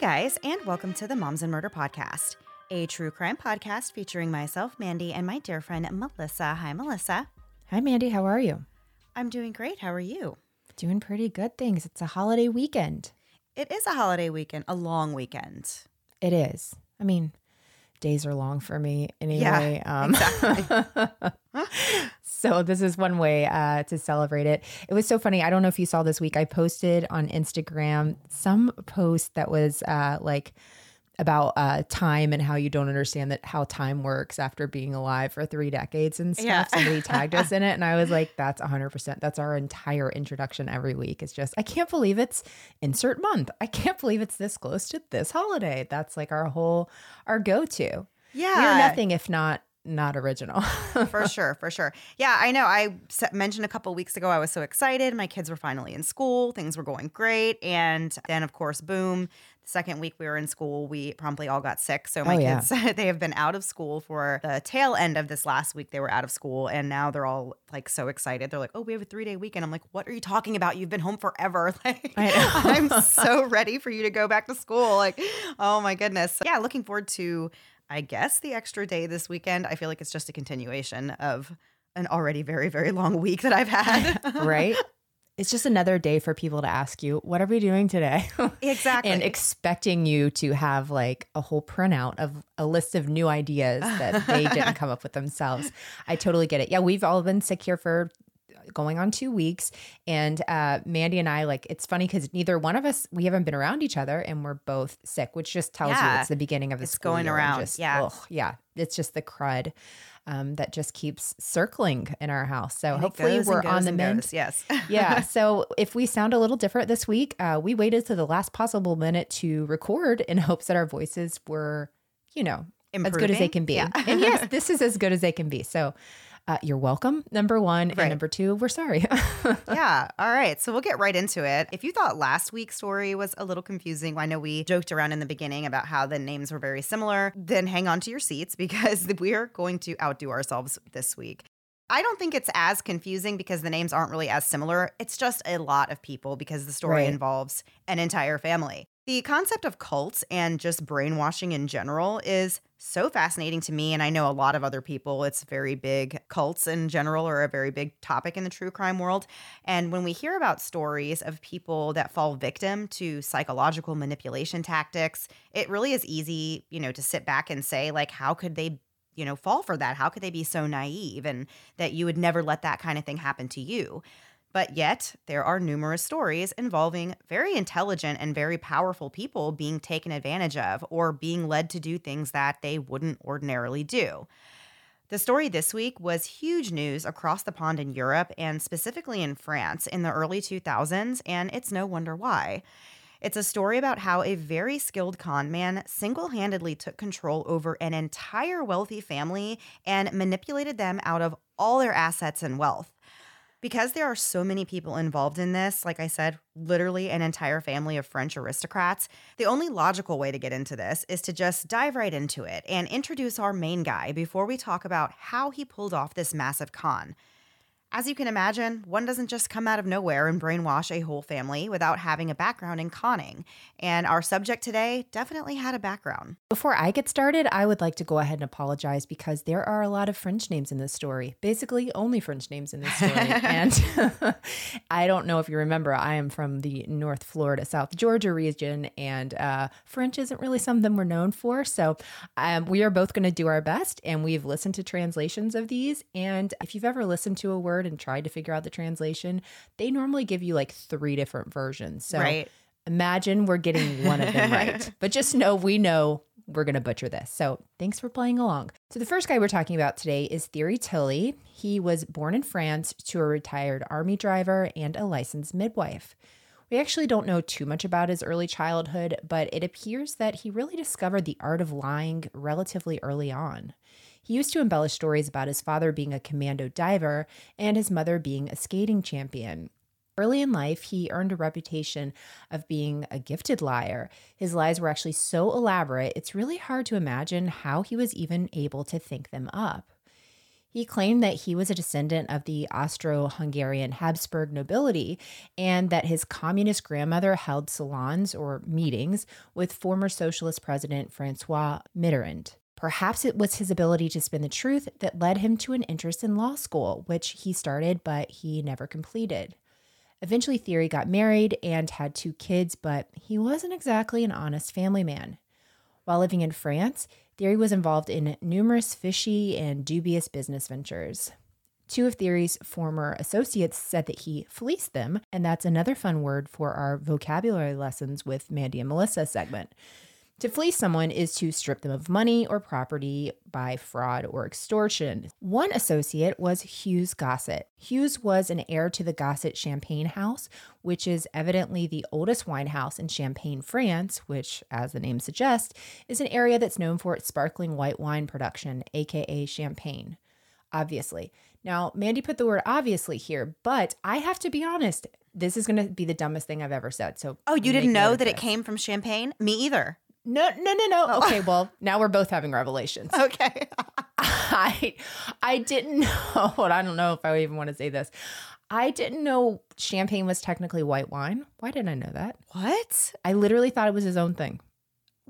Guys, and welcome to the Moms and Murder Podcast, a true crime podcast featuring myself, Mandy, and my dear friend Melissa. Hi, Melissa. Hi, Mandy. How are you? I'm doing great. How are you? Doing pretty good things. It's a holiday weekend. It is a holiday weekend, a long weekend. It is. I mean, days are long for me anyway. Yeah, um, exactly. so this is one way uh, to celebrate it. It was so funny. I don't know if you saw this week. I posted on Instagram some post that was uh, like about uh, time and how you don't understand that how time works after being alive for three decades and stuff. Yeah. Somebody tagged us in it, and I was like, "That's hundred percent. That's our entire introduction every week. It's just I can't believe it's insert month. I can't believe it's this close to this holiday. That's like our whole our go to. Yeah. We're nothing if not not original. for sure, for sure. Yeah, I know. I mentioned a couple weeks ago I was so excited. My kids were finally in school. Things were going great. And then, of course, boom, the second week we were in school, we promptly all got sick. So my Oh, yeah. kids, they have been out of school for the tail end of this last week. They were out of school. And now they're all like so excited. They're like, oh, we have a three day weekend. I'm like, what are you talking about? You've been home forever. Like. I'm so ready for you to go back to school. Like, oh my goodness. Yeah, looking forward to I guess the extra day this weekend. I feel like it's just a continuation of an already very, very long week that I've had. right? It's just another day for people to ask you, what are we doing today? Exactly. and expecting you to have like a whole printout of a list of new ideas that they didn't come up with themselves. I totally get it. Yeah, we've all been sick here for going on two weeks and uh mandy and i like it's funny because neither one of us we haven't been around each other and we're both sick which just tells you it's the beginning of the It's school going around, just, yeah. ugh, yeah it's just the crud um that just keeps circling in our house so And hopefully we're on the mend goes. Yes. yeah. So if we sound a little different this week, uh, we waited to the last possible minute to record in hopes that our voices were, you know, as good as they can be. Yeah. and yes, this is as good as they can be. So uh, you're welcome. Number one. Right. And number two, we're sorry. yeah. All right. So we'll get right into it. If you thought last week's story was a little confusing, I know we joked around in the beginning about how the names were very similar, then hang on to your seats because we're going to outdo ourselves this week. I don't think it's as confusing because the names aren't really as similar. It's just a lot of people because the story Right. involves an entire family. The concept of cults and just brainwashing in general is so fascinating to me. And I know a lot of other people. It's very big. Cults in general are a very big topic in the true crime world. And when we hear about stories of people that fall victim to psychological manipulation tactics, it really is easy, you know, to sit back and say, like, how could they you know, fall for that? How could they be so naive and that you would never let that kind of thing happen to you? But yet, there are numerous stories involving very intelligent and very powerful people being taken advantage of or being led to do things that they wouldn't ordinarily do. The story this week was huge news across the pond in Europe and specifically in France in the early 2000s, and it's no wonder why. It's a story about how a very skilled con man single handedly took control over an entire wealthy family and manipulated them out of all their assets and wealth because there are so many people involved in this, like I said, literally an entire family of French aristocrats, the only logical way to get into this is to just dive right into it and introduce our main guy before we talk about how he pulled off this massive con. As you can imagine, one doesn't just come out of nowhere and brainwash a whole family without having a background in conning. And our subject today definitely had a background. Before I get started, I would like to go ahead and apologize because there are a lot of French names in this story. Basically, only French names in this story. and I don't know if you remember, I am from the North Florida, South Georgia region, and uh, French isn't really something we're known for. So um, we are both going to do our best, and we've listened to translations of these. And if you've ever listened to a word, word and tried to figure out the translation, they normally give you like three different versions. So right. imagine we're getting one of them right. But just know we know we're going to butcher this. So thanks for playing along. So the first guy we're talking about today is Thierry Tilly. He was born in France to a retired army driver and a licensed midwife. We actually don't know too much about his early childhood, but it appears that he really discovered the art of lying relatively early on. He used to embellish stories about his father being a commando diver and his mother being a skating champion. Early in life, he earned a reputation of being a gifted liar. His lies were actually so elaborate, it's really hard to imagine how he was even able to think them up. He claimed that he was a descendant of the Austro Hungarian Habsburg nobility and that his communist grandmother held salons or meetings with former socialist president Francois Mitterrand. Perhaps it was his ability to spin the truth that led him to an interest in law school, which he started but he never completed. Eventually, Thierry got married and had two kids, but he wasn't exactly an honest family man. While living in France, Thierry was involved in numerous fishy and dubious business ventures. Two of Thierry's former associates said that he fleeced them, and that's another fun word for our vocabulary lessons with Mandy and Melissa segment. To fleece someone is to strip them of money or property by fraud or extortion. One associate was Hughes Gosset. Hughes was an heir to the Gosset Champagne House, which is evidently the oldest wine house in Champagne, France, which, as the name suggests, is an area that's known for its sparkling white wine production, aka champagne. Obviously. Now, Mandy put the word obviously here, but I have to be honest, this is going to be the dumbest thing I've ever said. So, oh, you didn't know that it came from champagne? Me either. No, no, no, no. Oh. Okay, well, now we're both having revelations. Okay. I I didn't know, I don't know if I even want to say this. I didn't know champagne was technically white wine. Why didn't I know that? What? I literally thought it was his own thing.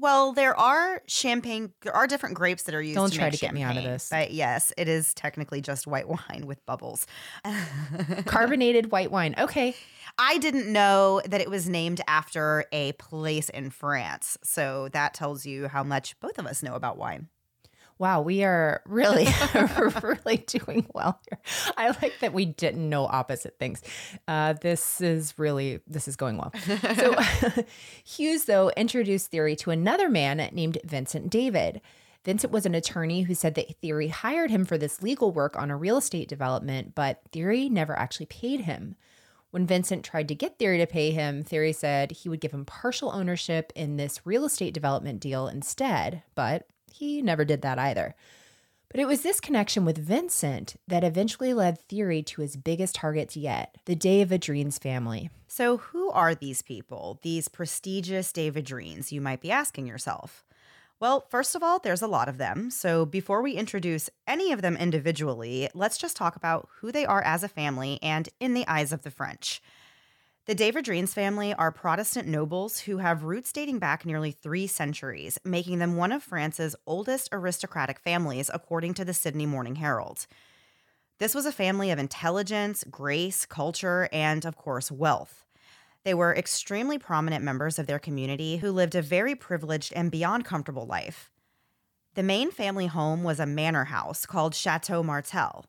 Well, there are champagne. There are different grapes that are used. Don't to try to get me out of this. But yes, it is technically just white wine with bubbles. Carbonated white wine. Okay. I didn't know that it was named after a place in France. So that tells you how much both of us know about wine. Wow, we are really, really doing well here. I like that we didn't know opposite things. Uh, this is really, this is going well. So Hughes, though, introduced Thierry to another man named Vincent David. Vincent was an attorney who said that Thierry hired him for this legal work on a real estate development, but Thierry never actually paid him. When Vincent tried to get Thierry to pay him, Thierry said he would give him partial ownership in this real estate development deal instead, but he never did that either. But it was this connection with Vincent that eventually led Thierry to his biggest targets yet the de Védrines family. So, who are these people, these prestigious de Védrines, you might be asking yourself? Well, first of all, there's a lot of them. So before we introduce any of them individually, let's just talk about who they are as a family and in the eyes of the French. The De family are Protestant nobles who have roots dating back nearly three centuries, making them one of France's oldest aristocratic families, according to the Sydney Morning Herald. This was a family of intelligence, grace, culture, and, of course, wealth. They were extremely prominent members of their community who lived a very privileged and beyond comfortable life. The main family home was a manor house called Chateau Martel.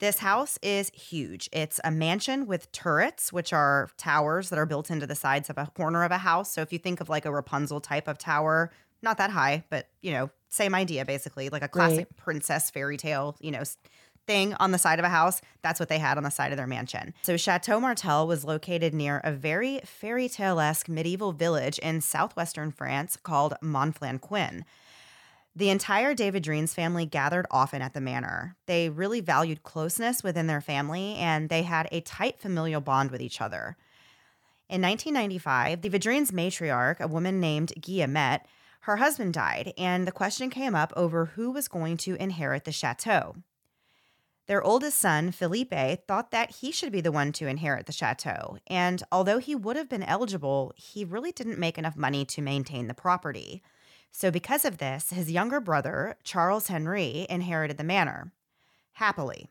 This house is huge. It's a mansion with turrets, which are towers that are built into the sides of a corner of a house. So if you think of like a Rapunzel type of tower, not that high, but you know, same idea basically, like a classic right. princess fairy tale, you know, thing on the side of a house. That's what they had on the side of their mansion. So Chateau Martel was located near a very fairy tale esque medieval village in southwestern France called Monflanquin. The entire De Védrines family gathered often at the manor. They really valued closeness within their family and they had a tight familial bond with each other. In 1995, the Védrines matriarch, a woman named Guillemette, her husband died, and the question came up over who was going to inherit the chateau. Their oldest son, Felipe, thought that he should be the one to inherit the chateau, and although he would have been eligible, he really didn't make enough money to maintain the property. So, because of this, his younger brother, Charles Henry, inherited the manor. Happily.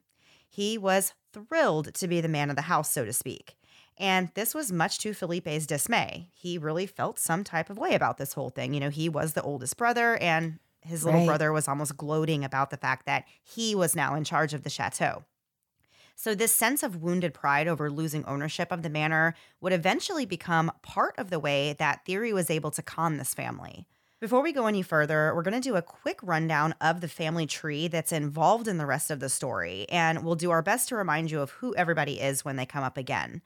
He was thrilled to be the man of the house, so to speak. And this was much to Felipe's dismay. He really felt some type of way about this whole thing. You know, he was the oldest brother, and his little right. brother was almost gloating about the fact that he was now in charge of the chateau. So, this sense of wounded pride over losing ownership of the manor would eventually become part of the way that Thierry was able to con this family. Before we go any further, we're going to do a quick rundown of the family tree that's involved in the rest of the story, and we'll do our best to remind you of who everybody is when they come up again.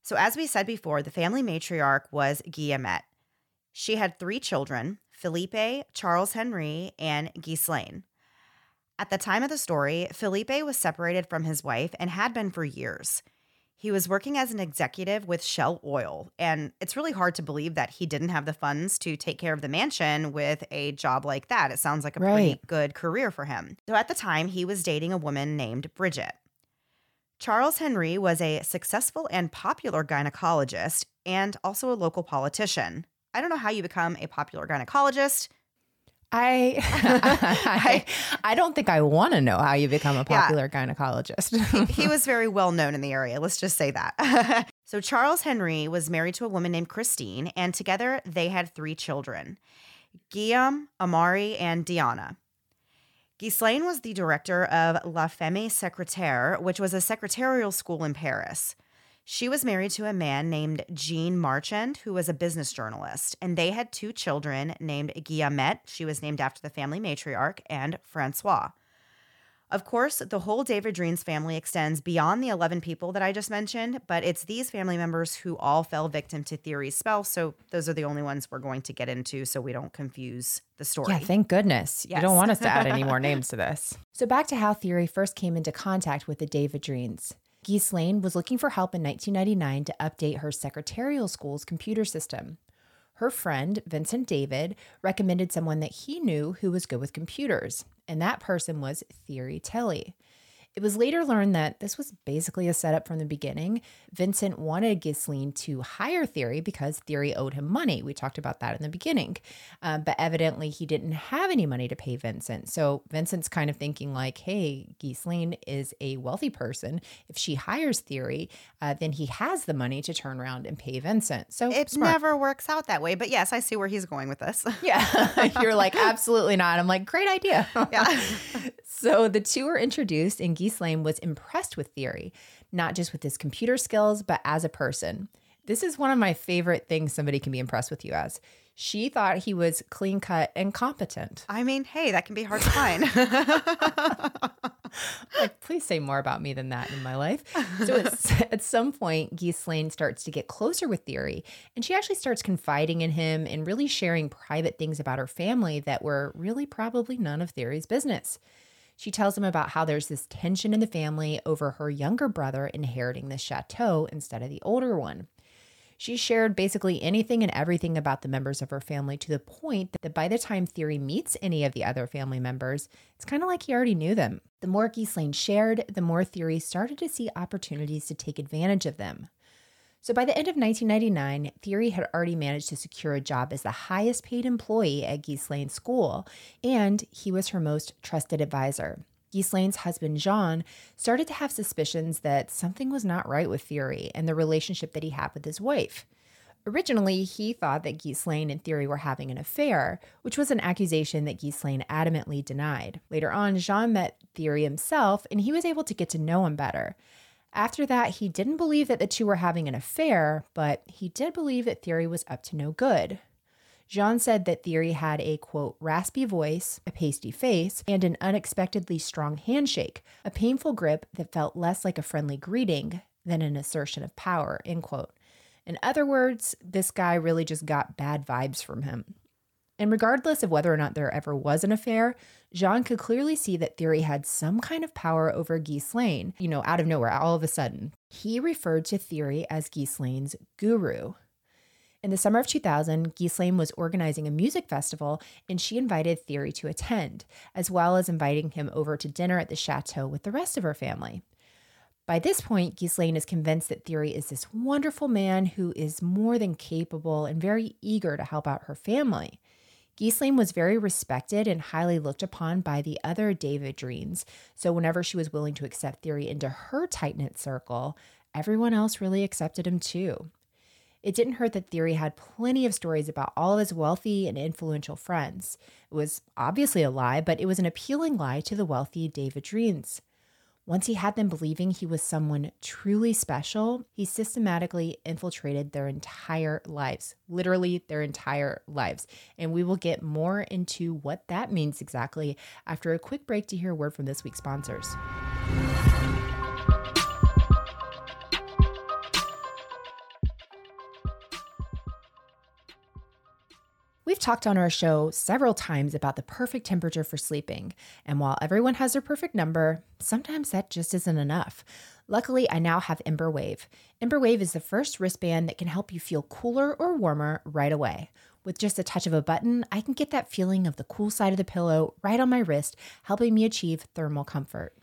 So, as we said before, the family matriarch was Guillemette. She had three children Felipe, Charles Henry, and Ghislaine. At the time of the story, Felipe was separated from his wife and had been for years. He was working as an executive with Shell Oil, and it's really hard to believe that he didn't have the funds to take care of the mansion with a job like that. It sounds like a right. pretty good career for him. So at the time, he was dating a woman named Bridget. Charles Henry was a successful and popular gynecologist and also a local politician. I don't know how you become a popular gynecologist. I, I, I don't think I want to know how you become a popular yeah. gynecologist. he, he was very well known in the area. Let's just say that. so Charles Henry was married to a woman named Christine, and together they had three children: Guillaume, Amaury, and Diana. Ghislaine was the director of La Femme Secrétaire, which was a secretarial school in Paris. She was married to a man named Jean Marchand, who was a business journalist, and they had two children named Guillemette, she was named after the family matriarch, and Francois. Of course, the whole De Védrines family extends beyond the 11 people that I just mentioned, but it's these family members who all fell victim to Thierry's spell. So those are the only ones we're going to get into so we don't confuse the story. Yeah, thank goodness. Yes. You don't want us to add any more names to this. So back to how Thierry first came into contact with the De Védrines. Ghislaine was looking for help in 1999 to update her secretarial school's computer system. Her friend, Vincent David, recommended someone that he knew who was good with computers, and that person was Thierry Tilly. It was later learned that this was basically a setup from the beginning. Vincent wanted Ghislaine to hire Thierry because Thierry owed him money. We talked about that in the beginning. Uh, but evidently, he didn't have any money to pay Vincent. So Vincent's kind of thinking, like, hey, Ghislaine is a wealthy person. If she hires Thierry, uh, then he has the money to turn around and pay Vincent. So it smart. never works out that way. But yes, I see where he's going with this. yeah. You're like, absolutely not. I'm like, great idea. yeah. so the two are introduced and Ghislaine was impressed with Thierry, not just with his computer skills, but as a person. This is one of my favorite things somebody can be impressed with you as. She thought he was clean cut and competent. I mean, hey, that can be hard to find. like, please say more about me than that in my life. So at some point, Ghislaine starts to get closer with Thierry, and she actually starts confiding in him and really sharing private things about her family that were really probably none of Thierry's business. She tells him about how there's this tension in the family over her younger brother inheriting the chateau instead of the older one. She shared basically anything and everything about the members of her family to the point that by the time Thierry meets any of the other family members, it's kind of like he already knew them. The more Ghislaine shared, the more Thierry started to see opportunities to take advantage of them. So by the end of 1999, Thierry had already managed to secure a job as the highest paid employee at Ghislaine's school, and he was her most trusted advisor. Ghislaine's husband, Jean, started to have suspicions that something was not right with Thierry and the relationship that he had with his wife. Originally, he thought that Ghislaine and Thierry were having an affair, which was an accusation that Ghislaine adamantly denied. Later on, Jean met Thierry himself, and he was able to get to know him better. After that, he didn't believe that the two were having an affair, but he did believe that Thierry was up to no good. Jean said that Thierry had a quote, raspy voice, a pasty face, and an unexpectedly strong handshake, a painful grip that felt less like a friendly greeting than an assertion of power, end quote. In other words, this guy really just got bad vibes from him. And regardless of whether or not there ever was an affair, Jean could clearly see that Thierry had some kind of power over Ghislaine, you know, out of nowhere, all of a sudden. He referred to Thierry as Ghislaine's guru. In the summer of 2000, Ghislaine was organizing a music festival and she invited Thierry to attend, as well as inviting him over to dinner at the chateau with the rest of her family. By this point, Ghislaine is convinced that Thierry is this wonderful man who is more than capable and very eager to help out her family. Ghislaine was very respected and highly looked upon by the other de Védrines, so whenever she was willing to accept Thierry into her tight knit circle, everyone else really accepted him too. It didn't hurt that Thierry had plenty of stories about all of his wealthy and influential friends. It was obviously a lie, but it was an appealing lie to the wealthy de Védrines. Once he had them believing he was someone truly special, he systematically infiltrated their entire lives, literally their entire lives. And we will get more into what that means exactly after a quick break to hear a word from this week's sponsors. We've talked on our show several times about the perfect temperature for sleeping, and while everyone has their perfect number, sometimes that just isn't enough. Luckily, I now have Embr Wave. Emberwave is the first wristband that can help you feel cooler or warmer right away. With just a touch of a button, I can get that feeling of the cool side of the pillow right on my wrist, helping me achieve thermal comfort.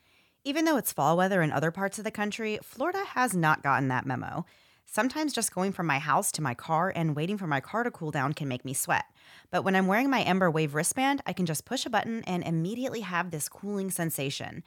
Even though it's fall weather in other parts of the country, Florida has not gotten that memo. Sometimes just going from my house to my car and waiting for my car to cool down can make me sweat. But when I'm wearing my Embr Wave wristband, I can just push a button and immediately have this cooling sensation.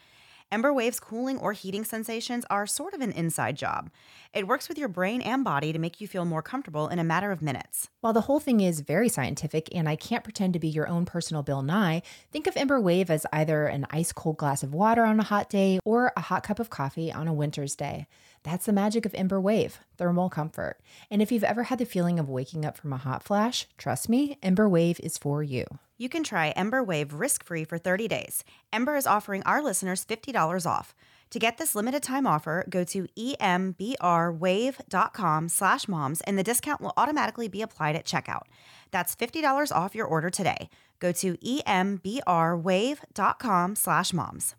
Embr Wave's cooling or heating sensations are sort of an inside job. It works with your brain and body to make you feel more comfortable in a matter of minutes. While the whole thing is very scientific and I can't pretend to be your own personal Bill Nye, think of Embr Wave as either an ice cold glass of water on a hot day or a hot cup of coffee on a winter's day. That's the magic of Embr Wave, thermal comfort. And if you've ever had the feeling of waking up from a hot flash, trust me, Embr Wave is for you. You can try Embr Wave risk-free for 30 days. Embr is offering our listeners $50 off. To get this limited time offer, go to embrwave.com slash moms and the discount will automatically be applied at checkout. That's $50 off your order today. Go to embrwave.com slash moms.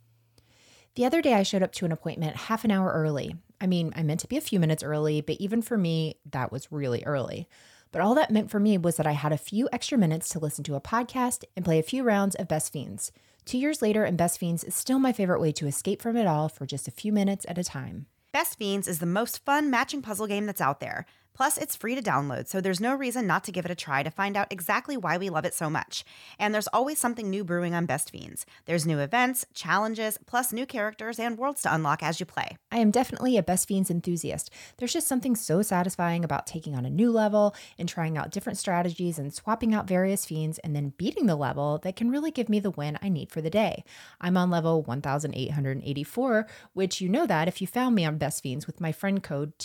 The other day, I showed up to an appointment half an hour early. I mean, I meant to be a few minutes early, but even for me, that was really early. But all that meant for me was that I had a few extra minutes to listen to a podcast and play a few rounds of Best Fiends. Two years later, and Best Fiends is still my favorite way to escape from it all for just a few minutes at a time. Best Fiends is the most fun matching puzzle game that's out there. Plus, it's free to download, so there's no reason not to give it a try to find out exactly why we love it so much. And there's always something new brewing on Best Fiends. There's new events, challenges, plus new characters and worlds to unlock as you play. I am definitely a Best Fiends enthusiast. There's just something so satisfying about taking on a new level and trying out different strategies and swapping out various fiends and then beating the level that can really give me the win I need for the day. I'm on level 1884, which you know that if you found me on Best Fiends with my friend code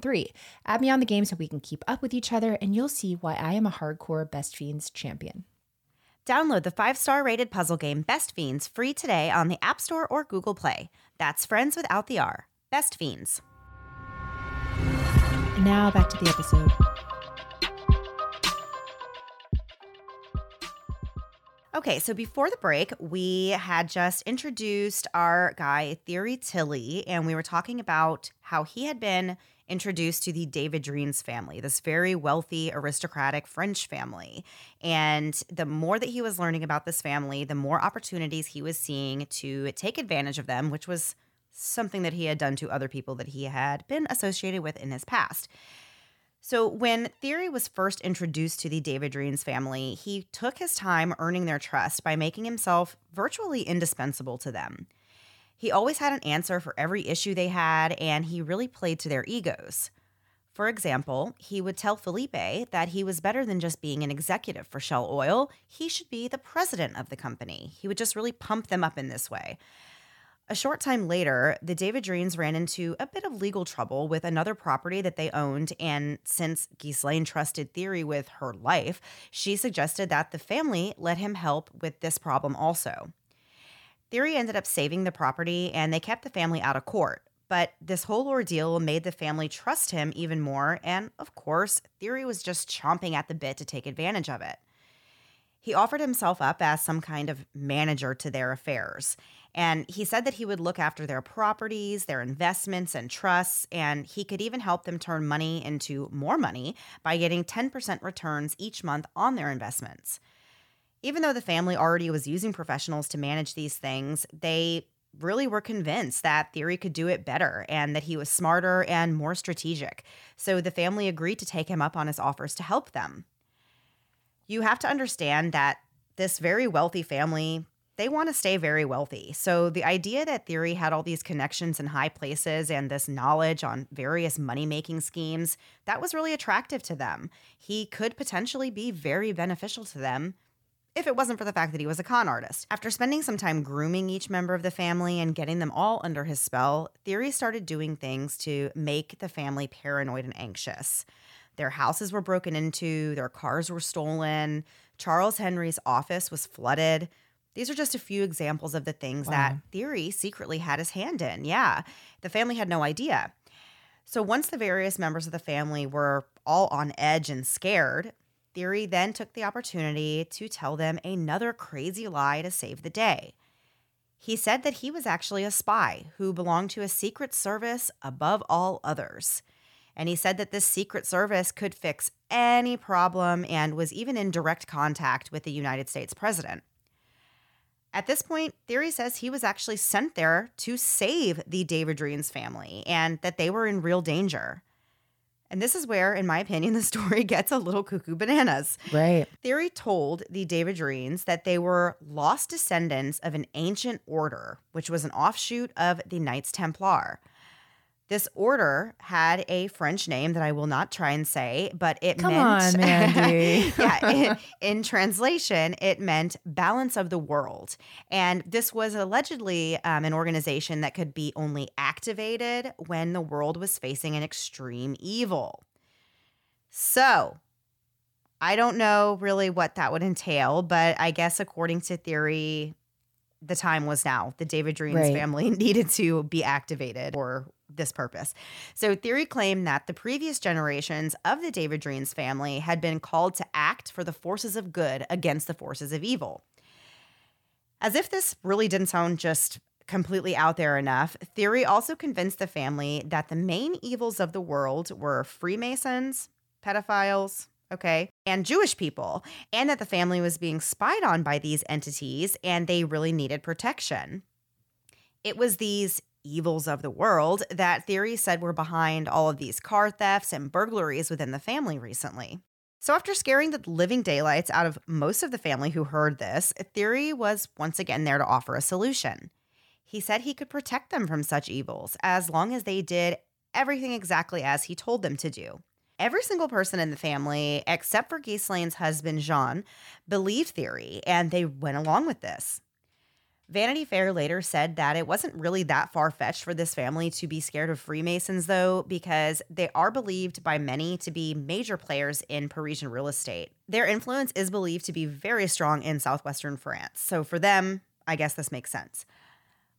2542573. Three, Add me on the game so we can keep up with each other, and you'll see why I am a hardcore Best Fiends champion. Download the five star rated puzzle game Best Fiends free today on the App Store or Google Play. That's friends without the R. Best Fiends. now back to the episode. Okay, so before the break, we had just introduced our guy, Thierry Tilly, and we were talking about how he had been introduced to the de Védrines family, this very wealthy, aristocratic French family. And the more that he was learning about this family, the more opportunities he was seeing to take advantage of them, which was something that he had done to other people that he had been associated with in his past. So, when Thierry was first introduced to the de Védrines family, he took his time earning their trust by making himself virtually indispensable to them. He always had an answer for every issue they had, and he really played to their egos. For example, he would tell Felipe that he was better than just being an executive for Shell Oil. He should be the president of the company. He would just really pump them up in this way. A short time later, the de Védrines ran into a bit of legal trouble with another property that they owned. And since Ghislaine trusted Thierry with her life, she suggested that the family let him help with this problem also. Thierry ended up saving the property and they kept the family out of court. But this whole ordeal made the family trust him even more, and of course, Thierry was just chomping at the bit to take advantage of it. He offered himself up as some kind of manager to their affairs, and he said that he would look after their properties, their investments, and trusts, and he could even help them turn money into more money by getting 10% returns each month on their investments. Even though the family already was using professionals to manage these things, they really were convinced that Thierry could do it better and that he was smarter and more strategic. So the family agreed to take him up on his offers to help them. You have to understand that this very wealthy family, they want to stay very wealthy. So the idea that Thierry had all these connections in high places and this knowledge on various money-making schemes, that was really attractive to them. He could potentially be very beneficial to them if it wasn't for the fact that he was a con artist. After spending some time grooming each member of the family and getting them all under his spell, Thierry started doing things to make the family paranoid and anxious. Their houses were broken into, their cars were stolen, Charles Henry's office was flooded. These are just a few examples of the things wow. that Thierry secretly had his hand in. Yeah, the family had no idea. So once the various members of the family were all on edge and scared, Thierry then took the opportunity to tell them another crazy lie to save the day. He said that he was actually a spy who belonged to a secret service above all others. And he said that this secret service could fix any problem and was even in direct contact with the United States president. At this point, Thierry says he was actually sent there to save the de Védrines family and that they were in real danger. And this is where, in my opinion, the story gets a little cuckoo bananas. Right. Thierry told the de Védrines that they were lost descendants of an ancient order, which was an offshoot of the Knights Templar. This order had a French name that I will not try and say, but it Come meant. on, Mandy. yeah, in, in, translation, it meant balance of the world. And this was allegedly um, an organization that could be only activated when the world was facing an extreme evil. So, I don't know really what that would entail, but I guess according to Thierry, the time was now. The de Védrines right. family needed to be activated for this purpose. So Thierry claimed that the previous generations of the David de Védrines family had been called to act for the forces of good against the forces of evil. As if this really didn't sound just completely out there enough, Thierry also convinced the family that the main evils of the world were Freemasons, pedophiles, okay, and Jewish people, and that the family was being spied on by these entities and they really needed protection. It was these evils of the world that Thierry said were behind all of these car thefts and burglaries within the family recently. So, after scaring the living daylights out of most of the family who heard this, Thierry was once again there to offer a solution. He said he could protect them from such evils as long as they did everything exactly as he told them to do. Every single person in the family, except for Ghislaine's husband, Jean, believed Thierry and they went along with this. Vanity Fair later said that it wasn't really that far fetched for this family to be scared of Freemasons, though, because they are believed by many to be major players in Parisian real estate. Their influence is believed to be very strong in southwestern France. So for them, I guess this makes sense.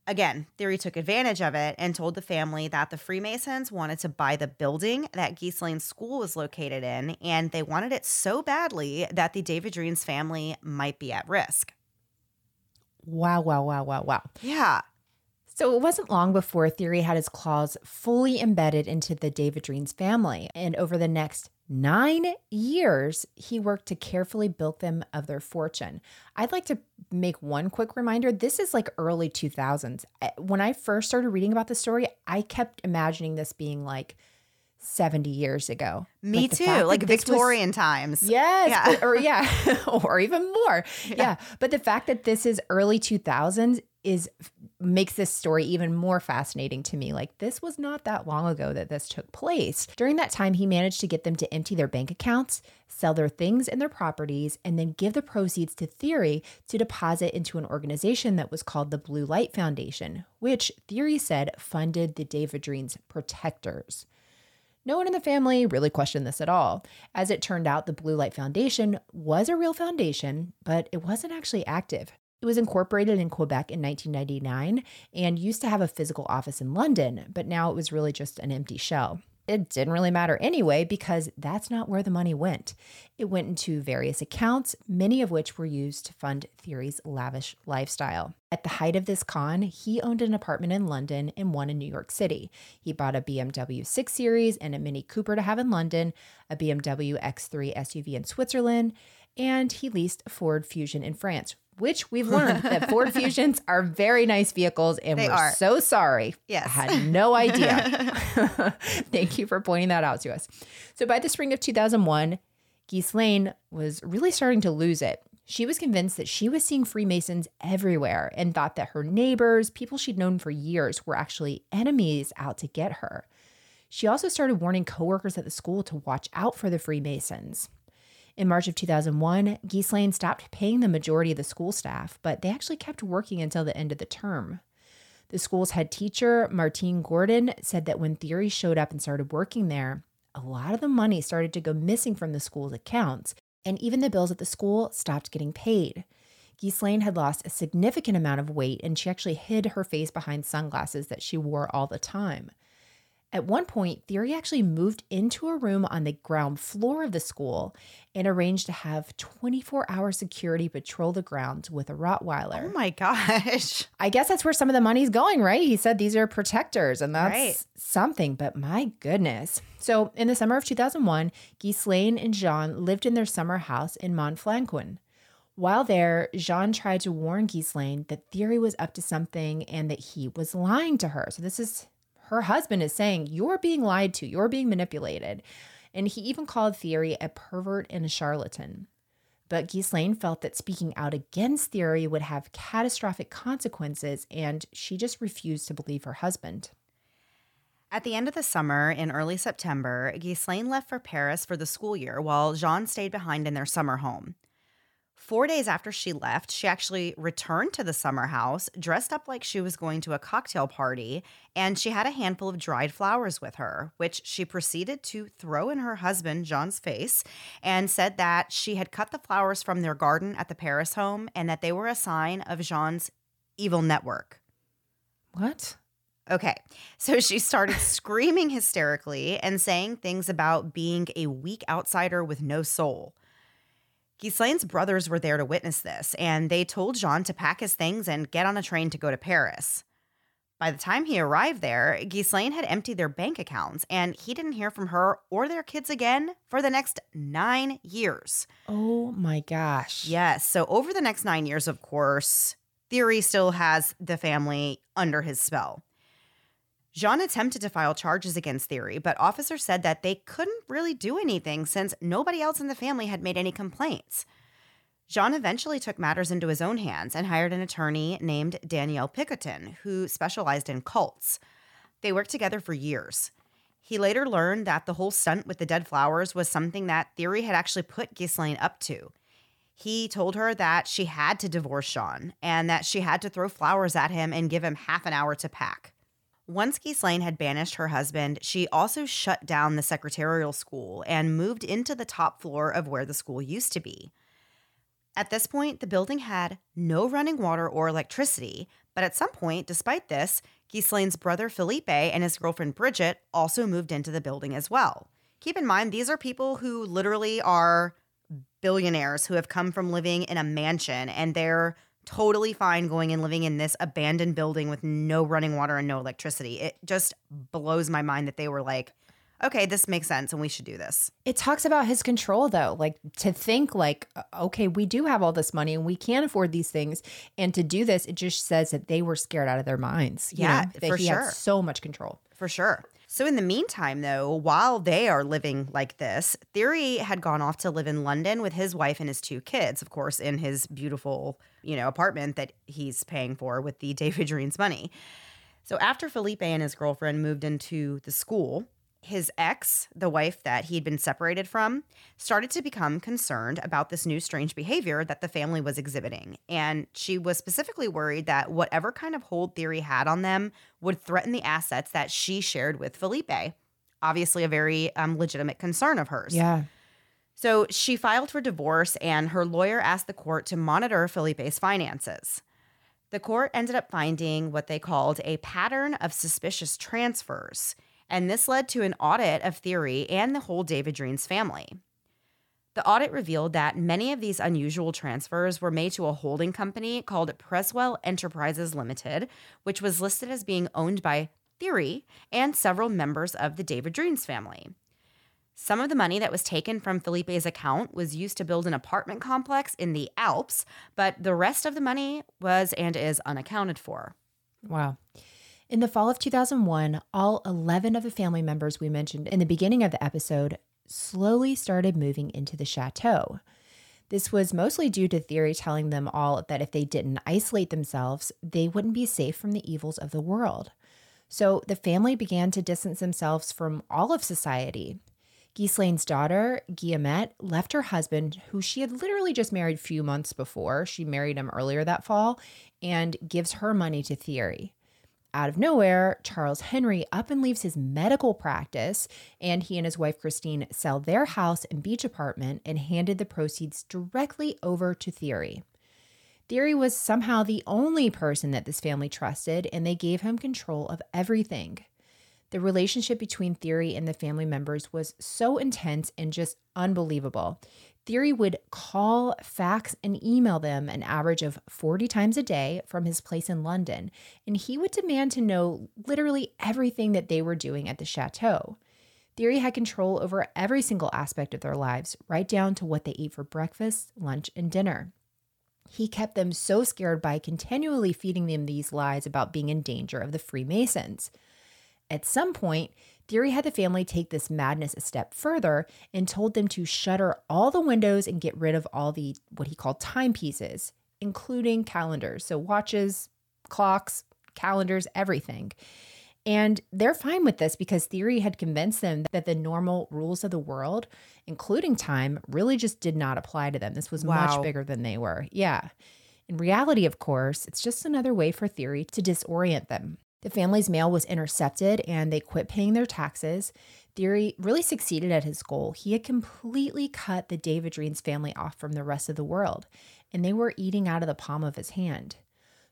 Again, Thierry took advantage of it and told the family that the Freemasons wanted to buy the building that Ghislaine's school was located in, and they wanted it so badly that the de Védrines family might be at risk. Wow, wow, wow, wow, wow. Yeah. So it wasn't long before Thierry had his claws fully embedded into the David de Védrines family. And over the next nine years, he worked to carefully bilk them of their fortune. I'd like to make one quick reminder this is like early 2000s. Eh, when I first started reading about the story, I kept imagining this being like 70 years ago. Me too, like Victorian was, times. Yes. Yeah. But, or yeah, or even more. Yeah. yeah. But the fact that this is early 2000s is makes this story even more fascinating to me. Like this was not that long ago that this took place. During that time, he managed to get them to empty their bank accounts, sell their things and their properties, and then give the proceeds to Thierry to deposit into an organization that was called the Blue Light Foundation, which Thierry said funded the de Védrines protectors. No one in the family really questioned this at all. As it turned out, the Blue Light Foundation was a real foundation, but it wasn't actually active. It was incorporated in Quebec in 1999 and used to have a physical office in London, but now it was really just an empty shell. It didn't really matter anyway because that's not where the money went. It went into various accounts, many of which were used to fund Thierry's lavish lifestyle. At the height of this con, he owned an apartment in London and one in New York City. He bought a BMW 6 Series and a Mini Cooper to have in London, a BMW X3 SUV in Switzerland, and he leased a Ford Fusion in France, which we've learned that Ford Fusions are very nice vehicles and they we're are. so sorry. Yes. I had no idea. Thank you for pointing that out to us. So by the spring of 2001, Ghislaine was really starting to lose it. She was convinced that she was seeing Freemasons everywhere and thought that her neighbors, people she'd known for years, were actually enemies out to get her. She also started warning coworkers at the school to watch out for the Freemasons. In March of 2001, Ghislaine stopped paying the majority of the school staff, but they actually kept working until the end of the term. The school's head teacher, Martine Gordon, said that when Thierry showed up and started working there, a lot of the money started to go missing from the school's accounts, and even the bills at the school stopped getting paid. Ghislaine had lost a significant amount of weight, and she actually hid her face behind sunglasses that she wore all the time. At one point, Thierry actually moved into a room on the ground floor of the school and arranged to have 24 hour security patrol the grounds with a Rottweiler. Oh my gosh. I guess that's where some of the money's going, right? He said these are protectors, and that's right. something, but my goodness. So, in the summer of 2001, Ghislaine and Jean lived in their summer house in Monflanquin. While there, Jean tried to warn Ghislaine that Thierry was up to something and that he was lying to her. So, this is her husband is saying, You're being lied to, you're being manipulated. And he even called Thierry a pervert and a charlatan. But Ghislaine felt that speaking out against Thierry would have catastrophic consequences, and she just refused to believe her husband. At the end of the summer, in early September, Ghislaine left for Paris for the school year while Jean stayed behind in their summer home. Four days after she left, she actually returned to the summer house, dressed up like she was going to a cocktail party, and she had a handful of dried flowers with her, which she proceeded to throw in her husband, Jean's face, and said that she had cut the flowers from their garden at the Paris home and that they were a sign of Jean's evil network. What? Okay, so she started screaming hysterically and saying things about being a weak outsider with no soul. Ghislaine's brothers were there to witness this, and they told Jean to pack his things and get on a train to go to Paris. By the time he arrived there, Ghislaine had emptied their bank accounts, and he didn't hear from her or their kids again for the next nine years. Oh my gosh. Yes. So, over the next nine years, of course, Thierry still has the family under his spell. Jean attempted to file charges against Thierry, but officers said that they couldn't really do anything since nobody else in the family had made any complaints. Jean eventually took matters into his own hands and hired an attorney named Danielle Picotin, who specialized in cults. They worked together for years. He later learned that the whole stunt with the dead flowers was something that Thierry had actually put Ghislaine up to. He told her that she had to divorce Jean and that she had to throw flowers at him and give him half an hour to pack. Once Ghislaine had banished her husband, she also shut down the secretarial school and moved into the top floor of where the school used to be. At this point, the building had no running water or electricity, but at some point, despite this, Ghislaine's brother Philippe and his girlfriend Bridget also moved into the building as well. Keep in mind, these are people who literally are billionaires who have come from living in a mansion and they're totally fine going and living in this abandoned building with no running water and no electricity. It just blows my mind that they were like, okay, this makes sense and we should do this. It talks about his control though, like to think like okay, we do have all this money and we can afford these things and to do this it just says that they were scared out of their minds. Yeah, know, that for he sure. had so much control. For sure. So, in the meantime, though, while they are living like this, Thierry had gone off to live in London with his wife and his two kids, of course, in his beautiful, you know, apartment that he's paying for with the de Védrines money. So, after Felipe and his girlfriend moved into the school, his ex, the wife that he'd been separated from, started to become concerned about this new strange behavior that the family was exhibiting. And she was specifically worried that whatever kind of hold Thierry had on them would threaten the assets that she shared with Felipe. Obviously, a very um, legitimate concern of hers. Yeah. So she filed for divorce, and her lawyer asked the court to monitor Philippe's finances. The court ended up finding what they called a pattern of suspicious transfers and this led to an audit of Thierry and the whole de Védrines family. The audit revealed that many of these unusual transfers were made to a holding company called Preswell Enterprises Limited, which was listed as being owned by Thierry and several members of the de Védrines family. Some of the money that was taken from Philippe's account was used to build an apartment complex in the Alps, but the rest of the money was and is unaccounted for. Wow. In the fall of 2001, all 11 of the family members we mentioned in the beginning of the episode slowly started moving into the chateau. This was mostly due to Thierry telling them all that if they didn't isolate themselves, they wouldn't be safe from the evils of the world. So the family began to distance themselves from all of society. Ghislaine's daughter, Guillemette, left her husband, who she had literally just married a few months before. She married him earlier that fall and gives her money to Thierry. Out of nowhere, Charles Henry up and leaves his medical practice, and he and his wife Christine sell their house and beach apartment and handed the proceeds directly over to Thierry. Thierry was somehow the only person that this family trusted, and they gave him control of everything. The relationship between Thierry and the family members was so intense and just unbelievable. Thierry would call, fax, and email them an average of 40 times a day from his place in London, and he would demand to know literally everything that they were doing at the chateau. Thierry had control over every single aspect of their lives, right down to what they ate for breakfast, lunch, and dinner. He kept them so scared by continually feeding them these lies about being in danger of the Freemasons. At some point, Thierry had the family take this madness a step further and told them to shutter all the windows and get rid of all the what he called timepieces, including calendars. So, watches, clocks, calendars, everything. And they're fine with this because Thierry had convinced them that the normal rules of the world, including time, really just did not apply to them. This was Wow. much bigger than they were. Yeah. In reality, of course, it's just another way for Thierry to disorient them. The family's mail was intercepted and they quit paying their taxes. Thierry really succeeded at his goal. He had completely cut the de Védrines family off from the rest of the world, and they were eating out of the palm of his hand.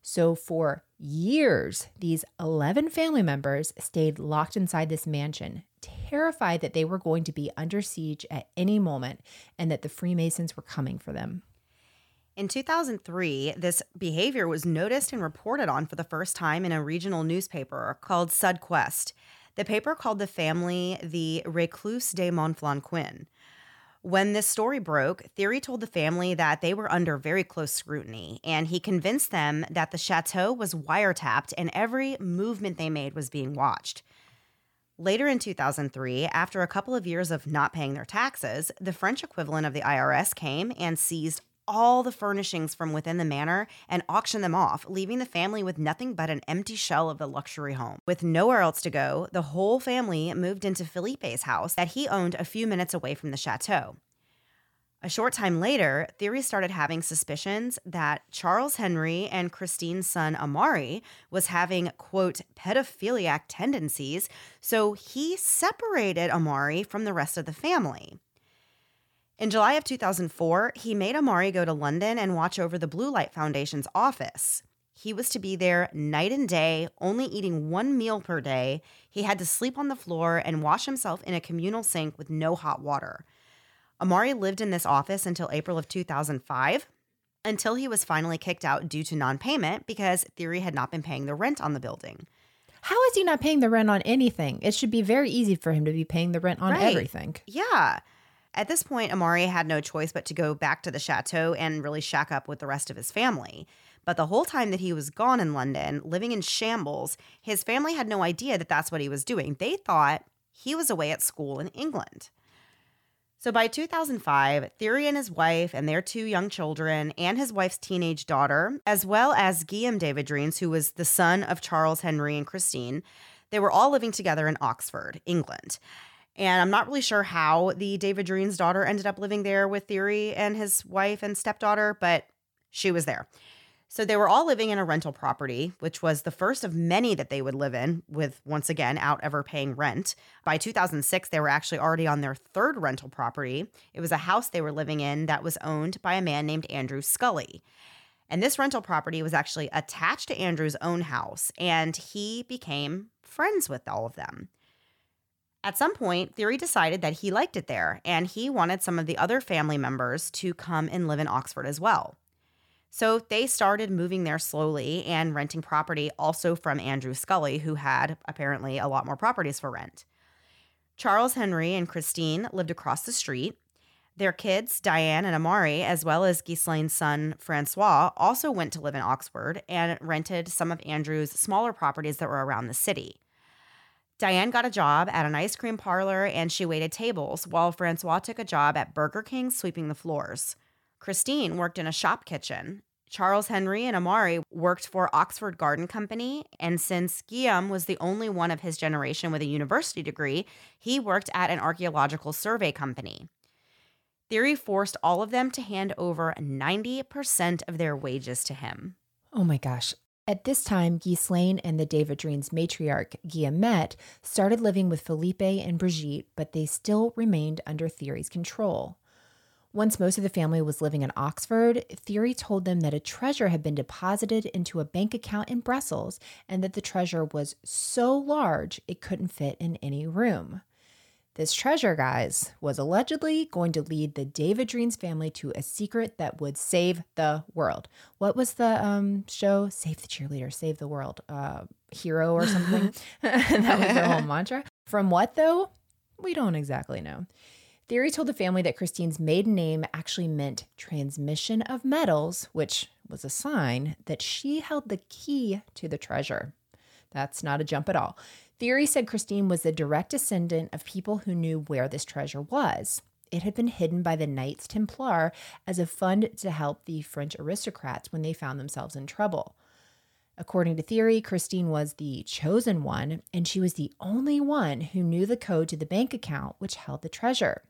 So, for years, these 11 family members stayed locked inside this mansion, terrified that they were going to be under siege at any moment and that the Freemasons were coming for them. In 2003, this behavior was noticed and reported on for the first time in a regional newspaper called Sud Ouest. The paper called the family the Recluse de Monflanquin. When this story broke, Thierry told the family that they were under very close scrutiny, and he convinced them that the chateau was wiretapped and every movement they made was being watched. Later in 2003, after a couple of years of not paying their taxes, the French equivalent of the IRS came and seized all the furnishings from within the manor and auctioned them off, leaving the family with nothing but an empty shell of the luxury home. With nowhere else to go, the whole family moved into Philippe's house that he owned a few minutes away from the chateau. A short time later, Thierry started having suspicions that Charles Henry and Christine's son Amaury was having, quote, pedophiliac tendencies, so he separated Amaury from the rest of the family. In July of 2004, he made Amaury go to London and watch over the Blue Light Foundation's office. He was to be there night and day, only eating one meal per day. He had to sleep on the floor and wash himself in a communal sink with no hot water. Amaury lived in this office until April of 2005. until he was finally kicked out due to non payment because Thierry had not been paying the rent on the building. How is he not paying the rent on anything? It should be very easy for him to be paying the rent on Right. everything. Yeah. At this point, Amaury had no choice but to go back to the chateau and really shack up with the rest of his family. But the whole time that he was gone in London, living in shambles, his family had no idea that that's what he was doing. They thought he was away at school in England. So by 2005, Thierry and his wife and their two young children and his wife's teenage daughter, as well as Guillaume de Védrines, who was the son of Charles Henry and Christine, they were all living together in Oxford, England. And I'm not really sure how the de Védrines daughter ended up living there with Thierry and his wife and stepdaughter, but she was there. So they were all living in a rental property, which was the first of many that they would live in, with once again out ever paying rent. By 2006, they were actually already on their third rental property. It was a house they were living in that was owned by a man named Andrew Scully. And this rental property was actually attached to Andrew's own house, and he became friends with all of them. At some point, Thierry decided that he liked it there, and he wanted some of the other family members to come and live in Oxford as well. So they started moving there slowly and renting property also from Andrew Scully, who had apparently a lot more properties for rent. Charles Henry and Christine lived across the street. Their kids, Diane and Amaury, as well as Ghislaine's son, Francois, also went to live in Oxford and rented some of Andrew's smaller properties that were around the city. Diane got a job at an ice cream parlor and she waited tables, while Francois took a job at Burger King sweeping the floors. Christine worked in a shop kitchen. Charles Henry and Amaury worked for Oxford Garden Company, and since Guillaume was the only one of his generation with a university degree, he worked at an archaeological survey company. Thierry forced all of them to hand over 90% of their wages to him. Oh my gosh. At this time, Ghislaine and the de Védrines matriarch, Guillemette, started living with Philippe and Brigitte, but they still remained under Thierry's control. Once most of the family was living in Oxford, Thierry told them that a treasure had been deposited into a bank account in Brussels and that the treasure was so large it couldn't fit in any room. This treasure, guys, was allegedly going to lead the de Védrines family to a secret that would save the world. What was the um, show? Save the cheerleader, save the world. Uh, hero or something. that was their whole mantra. From what, though? We don't exactly know. Thierry told the family that Christine's maiden name actually meant transmission of metals, which was a sign that she held the key to the treasure. That's not a jump at all. Thierry said Christine was the direct descendant of people who knew where this treasure was. It had been hidden by the Knights Templar as a fund to help the French aristocrats when they found themselves in trouble. According to Thierry, Christine was the chosen one, and she was the only one who knew the code to the bank account which held the treasure.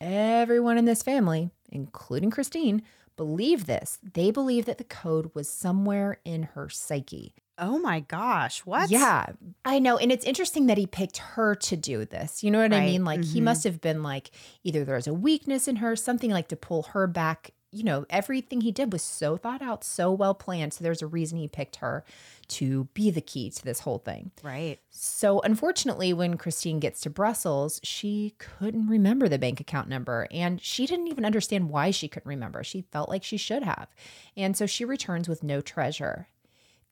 Everyone in this family, including Christine, believed this. They believed that the code was somewhere in her psyche. Oh my gosh, what? Yeah, I know. And it's interesting that he picked her to do this. You know what I mean? Like, he mm-hmm. must have been like, either there's a weakness in her, something like to pull her back. You know, everything he did was so thought out, so well planned. So there's a reason he picked her to be the key to this whole thing. Right. So, unfortunately, when Christine gets to Brussels, she couldn't remember the bank account number and she didn't even understand why she couldn't remember. She felt like she should have. And so she returns with no treasure.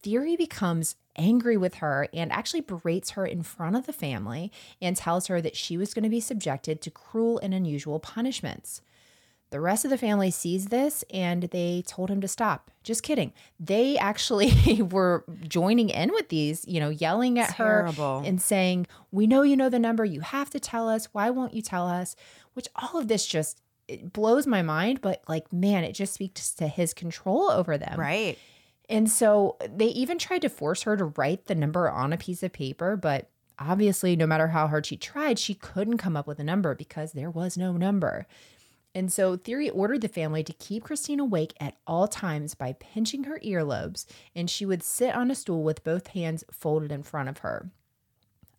Thierry becomes angry with her and actually berates her in front of the family and tells her that she was going to be subjected to cruel and unusual punishments. The rest of the family sees this and they told him to stop. Just kidding. They actually were joining in with these, you know, yelling at Terrible. her and saying, We know you know the number. You have to tell us. Why won't you tell us? Which all of this just it blows my mind, but like, man, it just speaks to his control over them. Right. And so uh, they even tried to force her to write the number on a piece of paper, but obviously, no matter how hard she tried, she couldn't come up with a number because there was no number. And so Thierry ordered the family to keep Christine awake at all times by pinching her earlobes, and she would sit on a stool with both hands folded in front of her.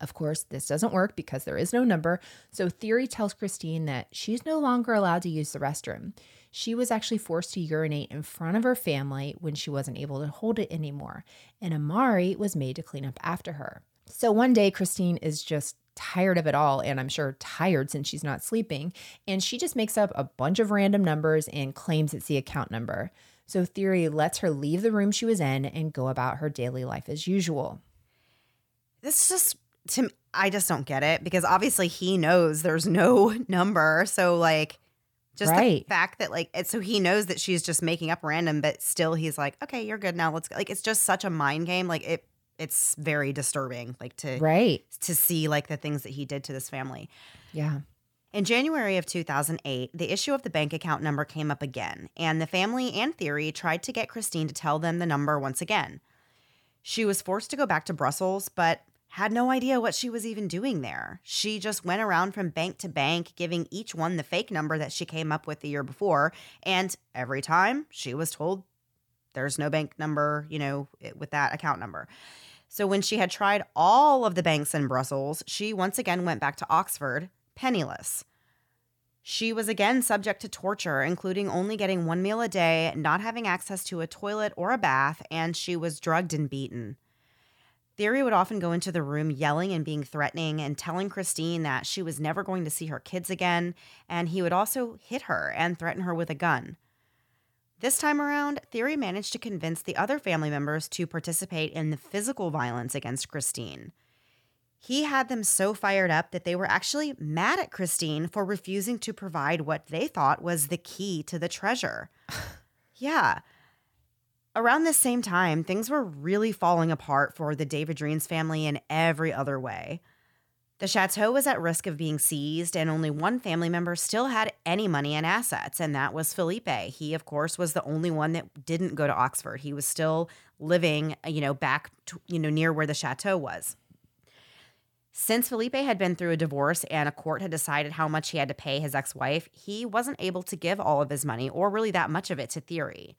Of course, this doesn't work because there is no number. So Thierry tells Christine that she's no longer allowed to use the restroom. She was actually forced to urinate in front of her family when she wasn't able to hold it anymore. And Amaury was made to clean up after her. So one day, Christine is just tired of it all, and I'm sure tired since she's not sleeping. And she just makes up a bunch of random numbers and claims it's the account number. So Thierry lets her leave the room she was in and go about her daily life as usual. This just to I just don't get it because obviously he knows there's no number. So like just Right. the fact that like so he knows that she's just making up random, but still he's like, okay, you're good now. Let's go. Like it's just such a mind game. Like it, it's very disturbing. Like to Right. to see like the things that he did to this family. Yeah. In January of 2008, the issue of the bank account number came up again, and the family and Thierry tried to get Christine to tell them the number once again. She was forced to go back to Brussels, but had no idea what she was even doing there. She just went around from bank to bank, giving each one the fake number that she came up with the year before, and every time she was told there's no bank number, you know, with that account number. So when she had tried all of the banks in Brussels, she once again went back to Oxford penniless. She was again subject to torture, including only getting one meal a day, not having access to a toilet or a bath, and she was drugged and beaten. Thierry would often go into the room yelling and being threatening and telling Christine that she was never going to see her kids again, and he would also hit her and threaten her with a gun. This time around, Thierry managed to convince the other family members to participate in the physical violence against Christine. He had them so fired up that they were actually mad at Christine for refusing to provide what they thought was the key to the treasure. yeah. Around this same time, things were really falling apart for the de Védrines family in every other way. The chateau was at risk of being seized, and only one family member still had any money and assets, and that was Philippe. He, of course, was the only one that didn't go to Oxford. He was still living, you know, back, to, you know, near where the chateau was. Since Philippe had been through a divorce and a court had decided how much he had to pay his ex wife, he wasn't able to give all of his money or really that much of it to Thierry.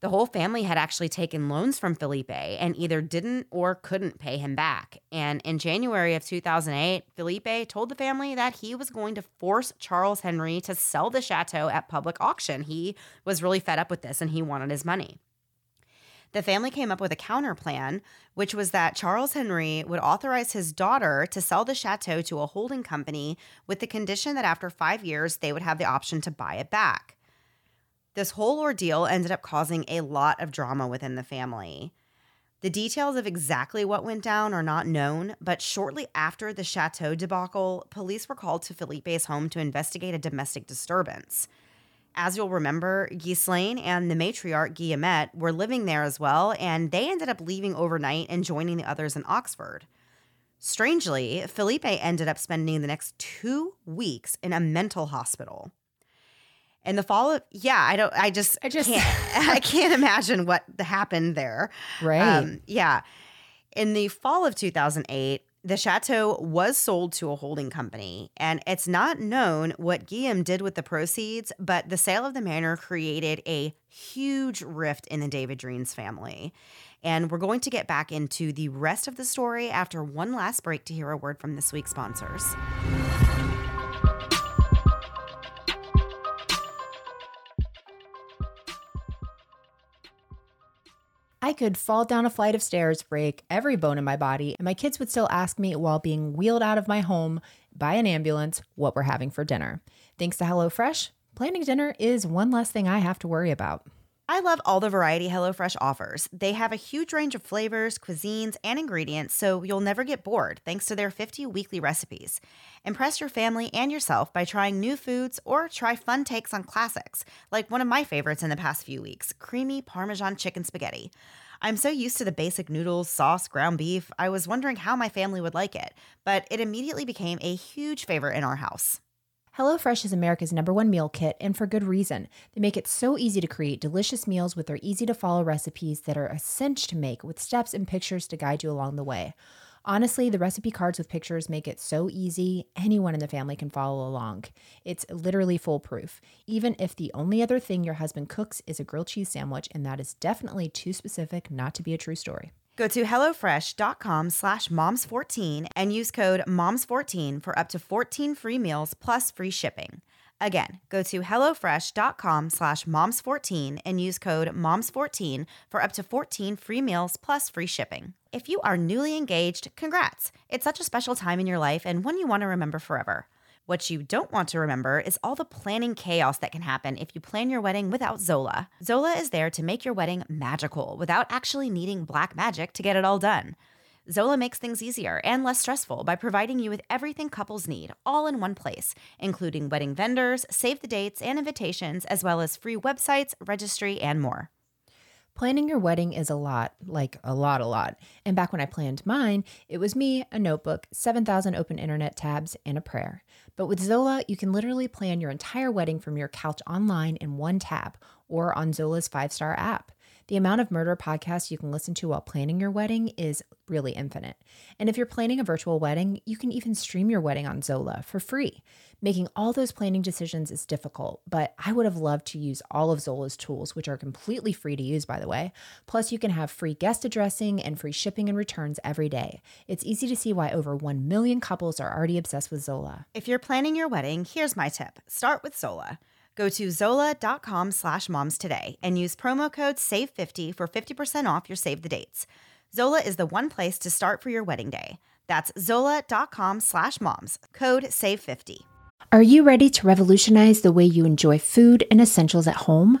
The whole family had actually taken loans from Philippe and either didn't or couldn't pay him back. And in January of 2008, Philippe told the family that he was going to force Charles Henry to sell the chateau at public auction. He was really fed up with this and he wanted his money. The family came up with a counter plan, which was that Charles Henry would authorize his daughter to sell the chateau to a holding company with the condition that after five years, they would have the option to buy it back. This whole ordeal ended up causing a lot of drama within the family. The details of exactly what went down are not known, but shortly after the chateau debacle, police were called to Philippe's home to investigate a domestic disturbance. As you'll remember, Ghislaine and the matriarch Guillemette were living there as well, and they ended up leaving overnight and joining the others in Oxford. Strangely, Philippe ended up spending the next two weeks in a mental hospital. In the fall of yeah, I don't I just I just- can't I can't imagine what happened there. Right. Um, yeah. In the fall of 2008, the chateau was sold to a holding company, and it's not known what Guillaume did with the proceeds, but the sale of the manor created a huge rift in the de Védrines family. And we're going to get back into the rest of the story after one last break to hear a word from this week's sponsors. I could fall down a flight of stairs, break every bone in my body, and my kids would still ask me while being wheeled out of my home by an ambulance what we're having for dinner. Thanks to HelloFresh, planning dinner is one less thing I have to worry about. I love all the variety HelloFresh offers. They have a huge range of flavors, cuisines, and ingredients, so you'll never get bored thanks to their 50 weekly recipes. Impress your family and yourself by trying new foods or try fun takes on classics, like one of my favorites in the past few weeks creamy Parmesan chicken spaghetti. I'm so used to the basic noodles, sauce, ground beef, I was wondering how my family would like it, but it immediately became a huge favorite in our house. HelloFresh is America's number one meal kit, and for good reason. They make it so easy to create delicious meals with their easy to follow recipes that are a cinch to make with steps and pictures to guide you along the way. Honestly, the recipe cards with pictures make it so easy, anyone in the family can follow along. It's literally foolproof, even if the only other thing your husband cooks is a grilled cheese sandwich, and that is definitely too specific not to be a true story. Go to HelloFresh.com slash moms14 and use code moms14 for up to 14 free meals plus free shipping. Again, go to HelloFresh.com slash moms14 and use code moms14 for up to 14 free meals plus free shipping. If you are newly engaged, congrats. It's such a special time in your life and one you want to remember forever. What you don't want to remember is all the planning chaos that can happen if you plan your wedding without Zola. Zola is there to make your wedding magical without actually needing black magic to get it all done. Zola makes things easier and less stressful by providing you with everything couples need, all in one place, including wedding vendors, save the dates and invitations, as well as free websites, registry, and more. Planning your wedding is a lot, like a lot, a lot. And back when I planned mine, it was me, a notebook, 7,000 open internet tabs, and a prayer. But with Zola, you can literally plan your entire wedding from your couch online in one tab or on Zola's five star app. The amount of murder podcasts you can listen to while planning your wedding is really infinite. And if you're planning a virtual wedding, you can even stream your wedding on Zola for free. Making all those planning decisions is difficult, but I would have loved to use all of Zola's tools, which are completely free to use, by the way. Plus, you can have free guest addressing and free shipping and returns every day. It's easy to see why over 1 million couples are already obsessed with Zola. If you're planning your wedding, here's my tip start with Zola. Go to zola.com slash moms today and use promo code SAVE50 for 50% off your save the dates. Zola is the one place to start for your wedding day. That's zola.com slash moms, code SAVE50. Are you ready to revolutionize the way you enjoy food and essentials at home?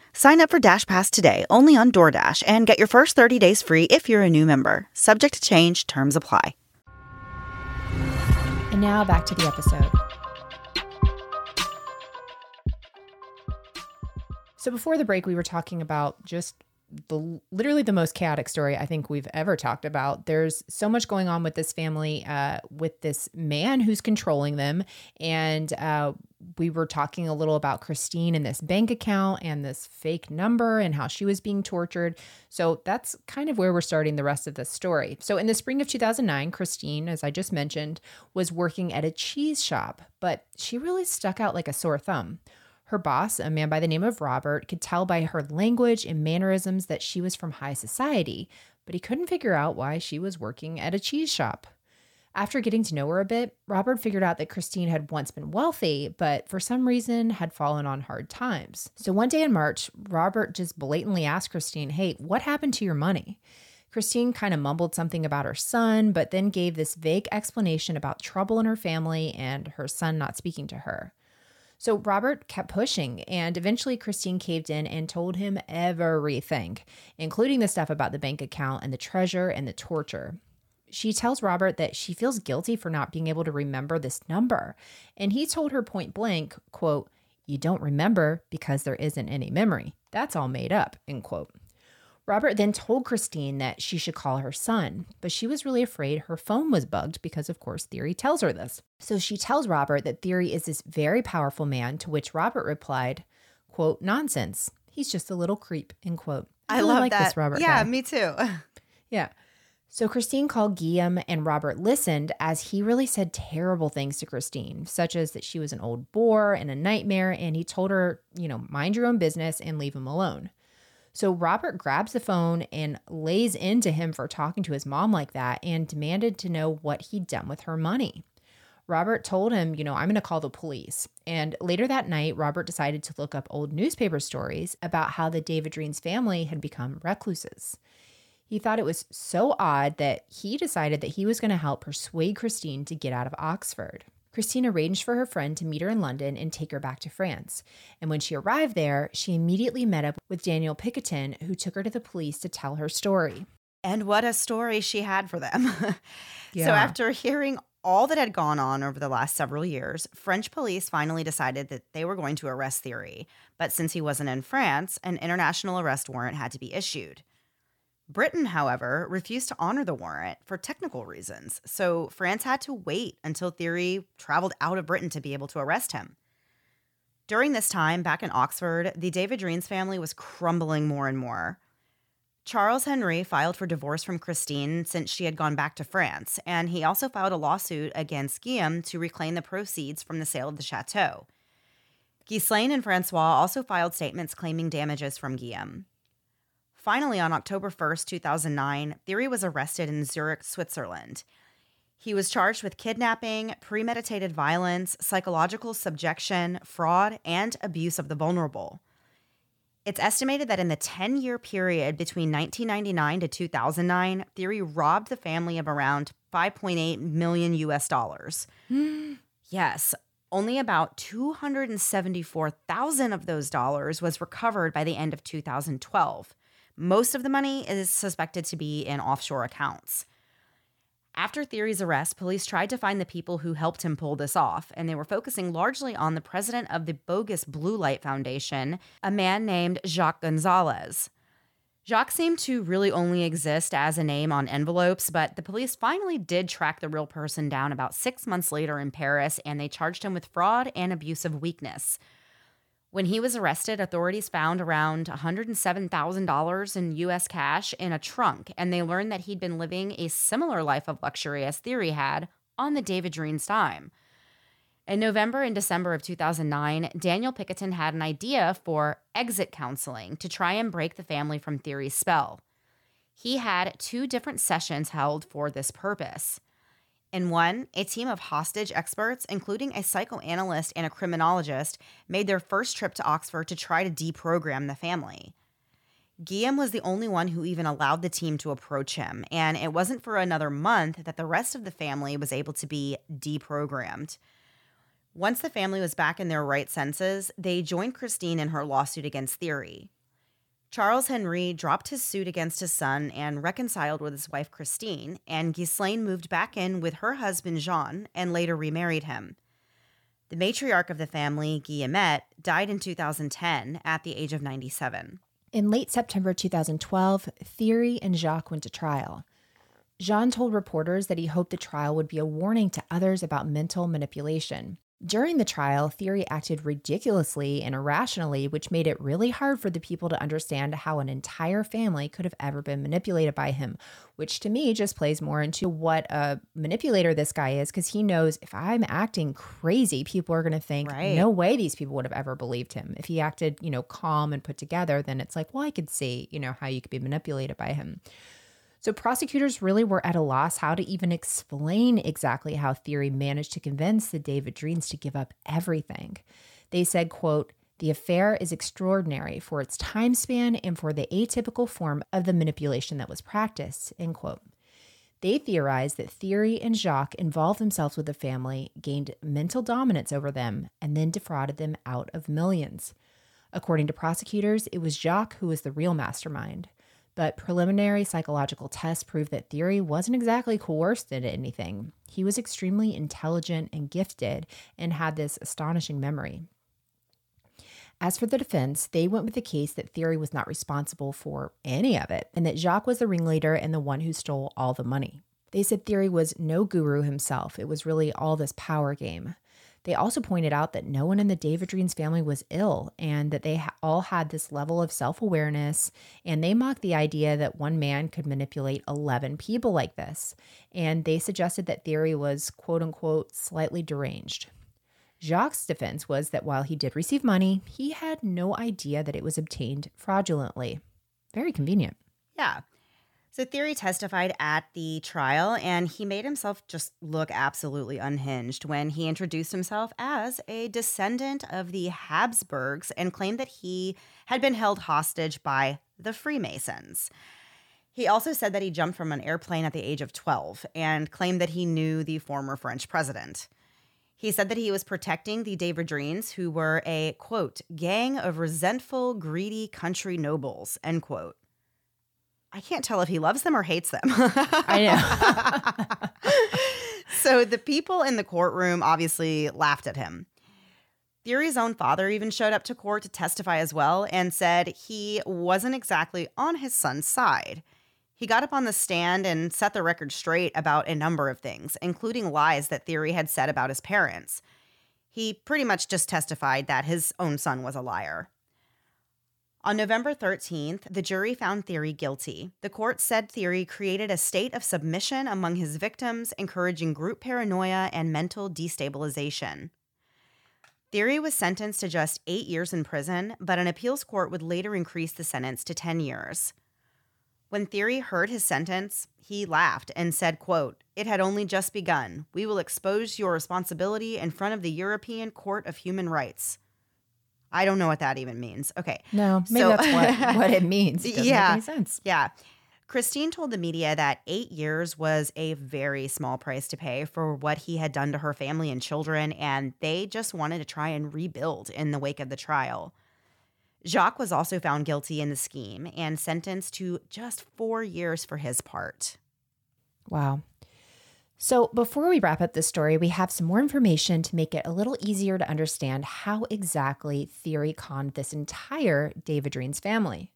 Sign up for Dash Pass today only on DoorDash and get your first 30 days free if you're a new member. Subject to change, terms apply. And now back to the episode. So before the break, we were talking about just the literally the most chaotic story I think we've ever talked about. There's so much going on with this family, uh, with this man who's controlling them, and uh, we were talking a little about Christine and this bank account and this fake number and how she was being tortured. So that's kind of where we're starting the rest of the story. So in the spring of 2009, Christine, as I just mentioned, was working at a cheese shop, but she really stuck out like a sore thumb. Her boss, a man by the name of Robert, could tell by her language and mannerisms that she was from high society, but he couldn't figure out why she was working at a cheese shop. After getting to know her a bit, Robert figured out that Christine had once been wealthy, but for some reason had fallen on hard times. So one day in March, Robert just blatantly asked Christine, Hey, what happened to your money? Christine kind of mumbled something about her son, but then gave this vague explanation about trouble in her family and her son not speaking to her. So Robert kept pushing, and eventually Christine caved in and told him everything, including the stuff about the bank account and the treasure and the torture. She tells Robert that she feels guilty for not being able to remember this number, and he told her point blank, quote, "You don't remember because there isn't any memory. That's all made up." End quote. Robert then told Christine that she should call her son, but she was really afraid her phone was bugged because, of course, Theory tells her this. So she tells Robert that Theory is this very powerful man, to which Robert replied, quote, nonsense. He's just a little creep, end quote. I, I love like that. this Robert. Yeah, guy. me too. yeah. So Christine called Guillaume and Robert listened as he really said terrible things to Christine, such as that she was an old bore and a nightmare, and he told her, you know, mind your own business and leave him alone. So Robert grabs the phone and lays into him for talking to his mom like that and demanded to know what he'd done with her money. Robert told him, you know, I'm going to call the police. And later that night, Robert decided to look up old newspaper stories about how the de Védrines family had become recluses. He thought it was so odd that he decided that he was going to help persuade Christine to get out of Oxford. Christine arranged for her friend to meet her in London and take her back to France. And when she arrived there, she immediately met up with Daniel Picotin, who took her to the police to tell her story. And what a story she had for them. yeah. So, after hearing all that had gone on over the last several years, French police finally decided that they were going to arrest Thierry. But since he wasn't in France, an international arrest warrant had to be issued. Britain, however, refused to honor the warrant for technical reasons, so France had to wait until Thierry traveled out of Britain to be able to arrest him. During this time, back in Oxford, the de Védrines family was crumbling more and more. Charles Henry filed for divorce from Christine since she had gone back to France, and he also filed a lawsuit against Guillaume to reclaim the proceeds from the sale of the chateau. Ghislaine and Francois also filed statements claiming damages from Guillaume. Finally, on October 1st, 2009, Thierry was arrested in Zurich, Switzerland. He was charged with kidnapping, premeditated violence, psychological subjection, fraud, and abuse of the vulnerable. It's estimated that in the 10 year period between 1999 to 2009, Thierry robbed the family of around 5.8 million US dollars. yes, only about 274,000 of those dollars was recovered by the end of 2012. Most of the money is suspected to be in offshore accounts. After Thierry's arrest, police tried to find the people who helped him pull this off, and they were focusing largely on the president of the bogus Blue Light Foundation, a man named Jacques Gonzalez. Jacques seemed to really only exist as a name on envelopes, but the police finally did track the real person down about six months later in Paris, and they charged him with fraud and abuse of weakness. When he was arrested, authorities found around $107,000 in US cash in a trunk, and they learned that he'd been living a similar life of luxury as Thierry had on the de Védrines dime. In November and December of 2009, Daniel Picotin had an idea for exit counseling to try and break the family from Thierry's spell. He had two different sessions held for this purpose. In one, a team of hostage experts, including a psychoanalyst and a criminologist, made their first trip to Oxford to try to deprogram the family. Guillaume was the only one who even allowed the team to approach him, and it wasn't for another month that the rest of the family was able to be deprogrammed. Once the family was back in their right senses, they joined Christine in her lawsuit against Thierry. Charles Henry dropped his suit against his son and reconciled with his wife Christine, and Ghislaine moved back in with her husband Jean and later remarried him. The matriarch of the family, Guillemette, died in 2010 at the age of 97. In late September 2012, Thierry and Jacques went to trial. Jean told reporters that he hoped the trial would be a warning to others about mental manipulation. During the trial, Thierry acted ridiculously and irrationally, which made it really hard for the people to understand how an entire family could have ever been manipulated by him, which to me just plays more into what a manipulator this guy is because he knows if I'm acting crazy, people are going to think, right. no way these people would have ever believed him. If he acted, you know, calm and put together, then it's like, well, I could see, you know, how you could be manipulated by him. So prosecutors really were at a loss how to even explain exactly how Thierry managed to convince the de Védrines to give up everything. They said, quote, the affair is extraordinary for its time span and for the atypical form of the manipulation that was practiced, end quote. They theorized that Thierry and Jacques involved themselves with the family, gained mental dominance over them, and then defrauded them out of millions. According to prosecutors, it was Jacques who was the real mastermind but preliminary psychological tests proved that Thierry wasn't exactly coerced into anything. He was extremely intelligent and gifted and had this astonishing memory. As for the defense, they went with the case that Thierry was not responsible for any of it and that Jacques was the ringleader and the one who stole all the money. They said Thierry was no guru himself, it was really all this power game. They also pointed out that no one in the de Védrines family was ill and that they all had this level of self awareness. And they mocked the idea that one man could manipulate 11 people like this. And they suggested that Thierry was quote unquote slightly deranged. Jacques' defense was that while he did receive money, he had no idea that it was obtained fraudulently. Very convenient. Yeah. So Thierry testified at the trial and he made himself just look absolutely unhinged when he introduced himself as a descendant of the Habsburgs and claimed that he had been held hostage by the Freemasons. He also said that he jumped from an airplane at the age of 12 and claimed that he knew the former French president. He said that he was protecting the de Védrines, who were a, quote, gang of resentful, greedy country nobles, end quote. I can't tell if he loves them or hates them. I know. so the people in the courtroom obviously laughed at him. Thierry's own father even showed up to court to testify as well and said he wasn't exactly on his son's side. He got up on the stand and set the record straight about a number of things, including lies that Thierry had said about his parents. He pretty much just testified that his own son was a liar. On November 13th, the jury found Thierry guilty. The court said Thierry created a state of submission among his victims, encouraging group paranoia and mental destabilization. Thierry was sentenced to just eight years in prison, but an appeals court would later increase the sentence to 10 years. When Thierry heard his sentence, he laughed and said, quote, It had only just begun. We will expose your responsibility in front of the European Court of Human Rights. I don't know what that even means. Okay. No, maybe so, that's what, what it means. It yeah. sense. Yeah. Christine told the media that eight years was a very small price to pay for what he had done to her family and children, and they just wanted to try and rebuild in the wake of the trial. Jacques was also found guilty in the scheme and sentenced to just four years for his part. Wow. So, before we wrap up this story, we have some more information to make it a little easier to understand how exactly Thierry conned this entire de Védrines family.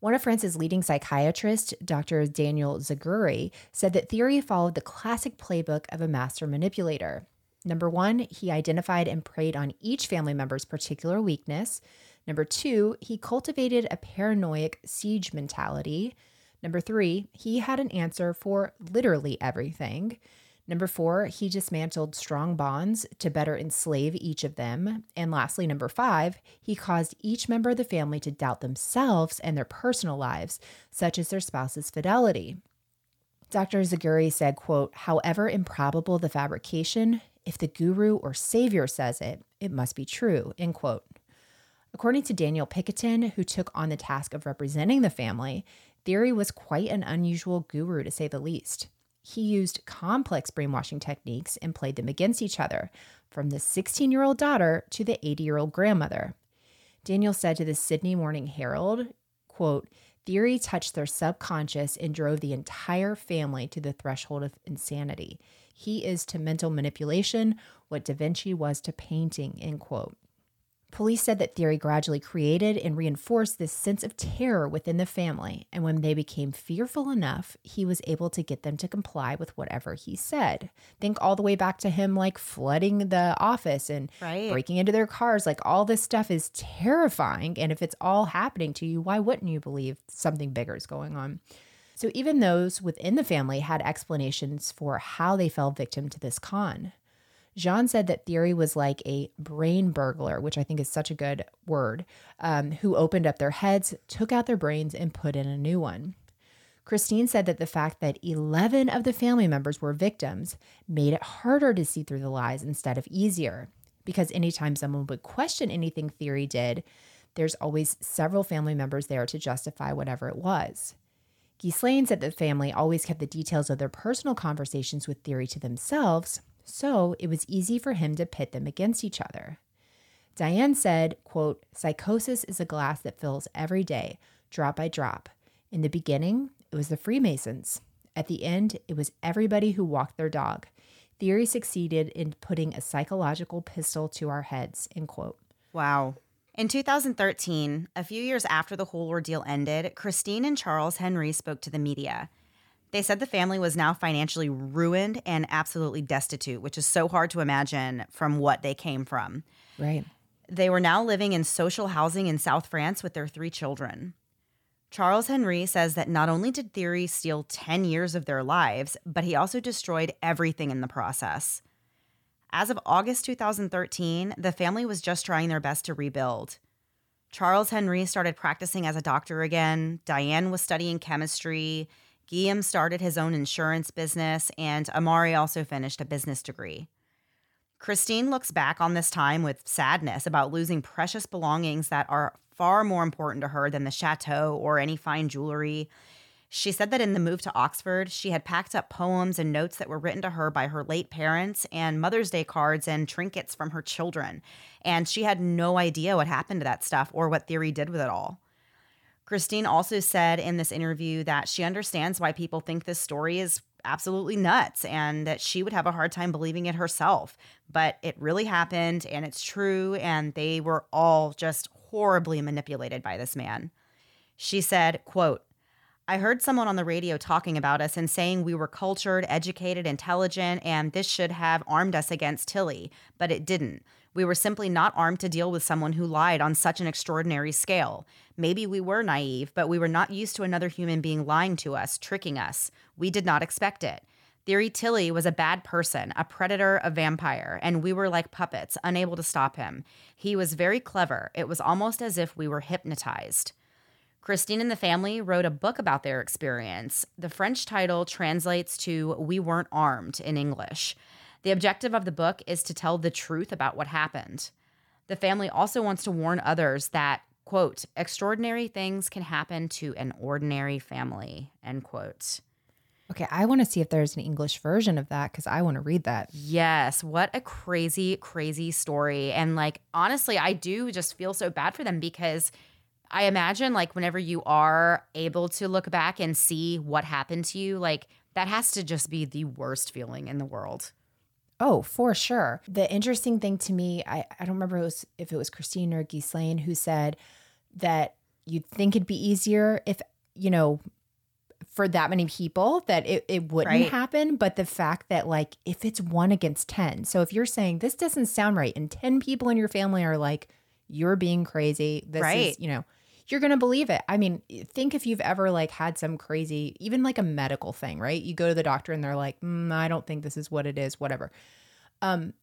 One of France's leading psychiatrists, Dr. Daniel Zagury, said that Thierry followed the classic playbook of a master manipulator. Number one, he identified and preyed on each family member's particular weakness. Number two, he cultivated a paranoid siege mentality. Number three, he had an answer for literally everything. Number four, he dismantled strong bonds to better enslave each of them. And lastly, number five, he caused each member of the family to doubt themselves and their personal lives, such as their spouse's fidelity. Dr. Zagury said, quote, however improbable the fabrication, if the guru or savior says it, it must be true, end quote. According to Daniel Picotin, who took on the task of representing the family, Thierry was quite an unusual guru to say the least. He used complex brainwashing techniques and played them against each other, from the 16 year old daughter to the 80 year old grandmother. Daniel said to the Sydney Morning Herald, quote, Thierry touched their subconscious and drove the entire family to the threshold of insanity. He is to mental manipulation what Da Vinci was to painting, end quote. Police said that Thierry gradually created and reinforced this sense of terror within the family, and when they became fearful enough, he was able to get them to comply with whatever he said. Think all the way back to him like flooding the office and right. breaking into their cars. Like all this stuff is terrifying, and if it's all happening to you, why wouldn't you believe something bigger is going on? So even those within the family had explanations for how they fell victim to this con. Jean said that Thierry was like a brain burglar, which I think is such a good word, um, who opened up their heads, took out their brains, and put in a new one. Christine said that the fact that 11 of the family members were victims made it harder to see through the lies instead of easier. Because anytime someone would question anything Thierry did, there's always several family members there to justify whatever it was. Ghislaine said that the family always kept the details of their personal conversations with Thierry to themselves, so it was easy for him to pit them against each other. Diane said, quote, psychosis is a glass that fills every day, drop by drop. In the beginning, it was the Freemasons. At the end, it was everybody who walked their dog. Thierry succeeded in putting a psychological pistol to our heads, end quote. Wow. In 2013, a few years after the whole ordeal ended, Christine and Charles Henry spoke to the media. They said the family was now financially ruined and absolutely destitute, which is so hard to imagine from what they came from. Right. They were now living in social housing in South France with their three children. Charles Henry says that not only did Thierry steal 10 years of their lives, but he also destroyed everything in the process. As of August 2013, the family was just trying their best to rebuild. Charles Henry started practicing as a doctor again. Diane was studying chemistry. Guillaume started his own insurance business, and Amaury also finished a business degree. Christine looks back on this time with sadness about losing precious belongings that are far more important to her than the chateau or any fine jewelry. She said that in the move to Oxford, she had packed up poems and notes that were written to her by her late parents and Mother's Day cards and trinkets from her children. And she had no idea what happened to that stuff or what Thierry did with it all. Christine also said in this interview that she understands why people think this story is absolutely nuts and that she would have a hard time believing it herself. But it really happened and it's true, and they were all just horribly manipulated by this man. She said, quote, I heard someone on the radio talking about us and saying we were cultured, educated, intelligent, and this should have armed us against Tilly, but it didn't. We were simply not armed to deal with someone who lied on such an extraordinary scale. Maybe we were naive, but we were not used to another human being lying to us, tricking us. We did not expect it. Thierry Tilly was a bad person, a predator, a vampire, and we were like puppets, unable to stop him. He was very clever. It was almost as if we were hypnotized. Christine and the family wrote a book about their experience. The French title translates to We Weren't Armed in English. The objective of the book is to tell the truth about what happened. The family also wants to warn others that, quote, extraordinary things can happen to an ordinary family, end quote. Okay, I want to see if there's an English version of that because I want to read that. Yes, what a crazy, crazy story. And like, honestly, I do just feel so bad for them because I imagine like whenever you are able to look back and see what happened to you, like that has to just be the worst feeling in the world. Oh, for sure. The interesting thing to me, I, I don't remember it was, if it was Christine or Ghislaine who said that you'd think it'd be easier if, you know, for that many people that it, it wouldn't Right. happen. But the fact that, like, if it's one against 10, so if you're saying this doesn't sound right, and 10 people in your family are like, you're being crazy, this Right. is, you know, you're going to believe it. I mean, think if you've ever like had some crazy, even like a medical thing, right? You go to the doctor and they're like, mm, I don't think this is what it is, whatever. Um,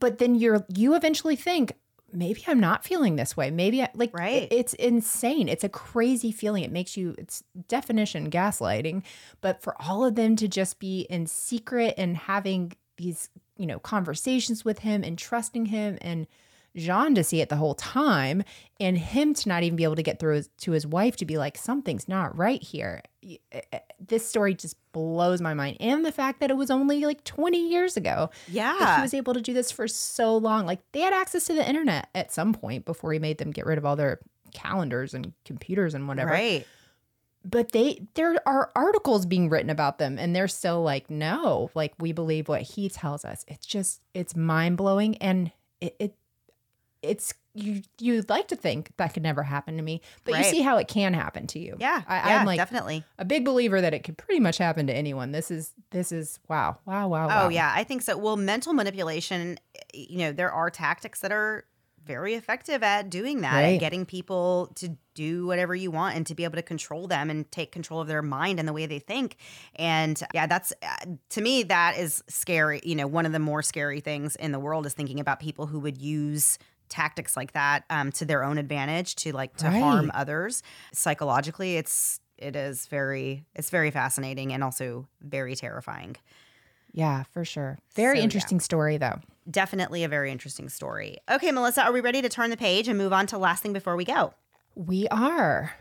but then you're, you eventually think, maybe I'm not feeling this way. Maybe I, like Right. it- it's insane. It's a crazy feeling. It makes you it's definition gaslighting, but for all of them to just be in secret and having these, you know, conversations with him and trusting him and Jean to see it the whole time and him to not even be able to get through to his wife to be like something's not right here. Eh, eh, This story just blows my mind and the fact that it was only like 20 years ago Yeah. he was able to do this for so long. Like they had access to the internet at some point before he made them get rid of all their calendars and computers and whatever. Right. But they there are articles being written about them and they're still like, no, like we believe what he tells us. It's just it's mind blowing and it, it it's you you'd like to think that could never happen to me, but Right. you see how it can happen to you. Yeah. I, yeah, I'm like definitely. a big believer that it could pretty much happen to anyone. This is this is wow, wow, wow, wow. Oh, yeah. I think so. Well, mental manipulation, you know, there are tactics that are very effective at doing that, Right. at getting people to do whatever you want and to be able to control them and take control of their mind and the way they think. And yeah, that's uh, to me, that is scary. You know, one of the more scary things in the world is thinking about people who would use tactics like that um, to their own advantage to like to harm others psychologically it's it is very it's very fascinating and also very terrifying Yeah, for sure. Very So, yeah. interesting story though. definitely a very interesting story. Okay, Melissa, are we ready to turn the page and move on to last thing before we go? We are.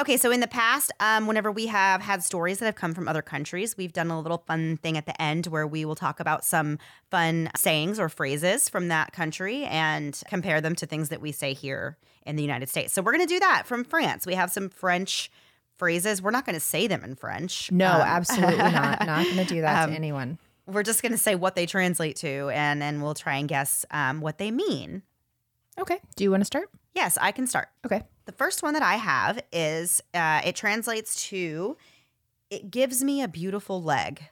Okay, so in the past, um, whenever we have had stories that have come from other countries, we've done a little fun thing at the end where we will talk about some fun sayings or phrases from that country and compare them to things that we say here in the United States. So we're going to do that from France. We have some French phrases. We're not going to say them in French. No, Um, absolutely not. Not going to do that Um, to anyone. we're just going to say what they translate to, and then we'll try and guess um, what they mean. Okay. Do you want to start? Yes, I can start. Okay. The first one that I have is uh, it translates to It gives me a beautiful leg.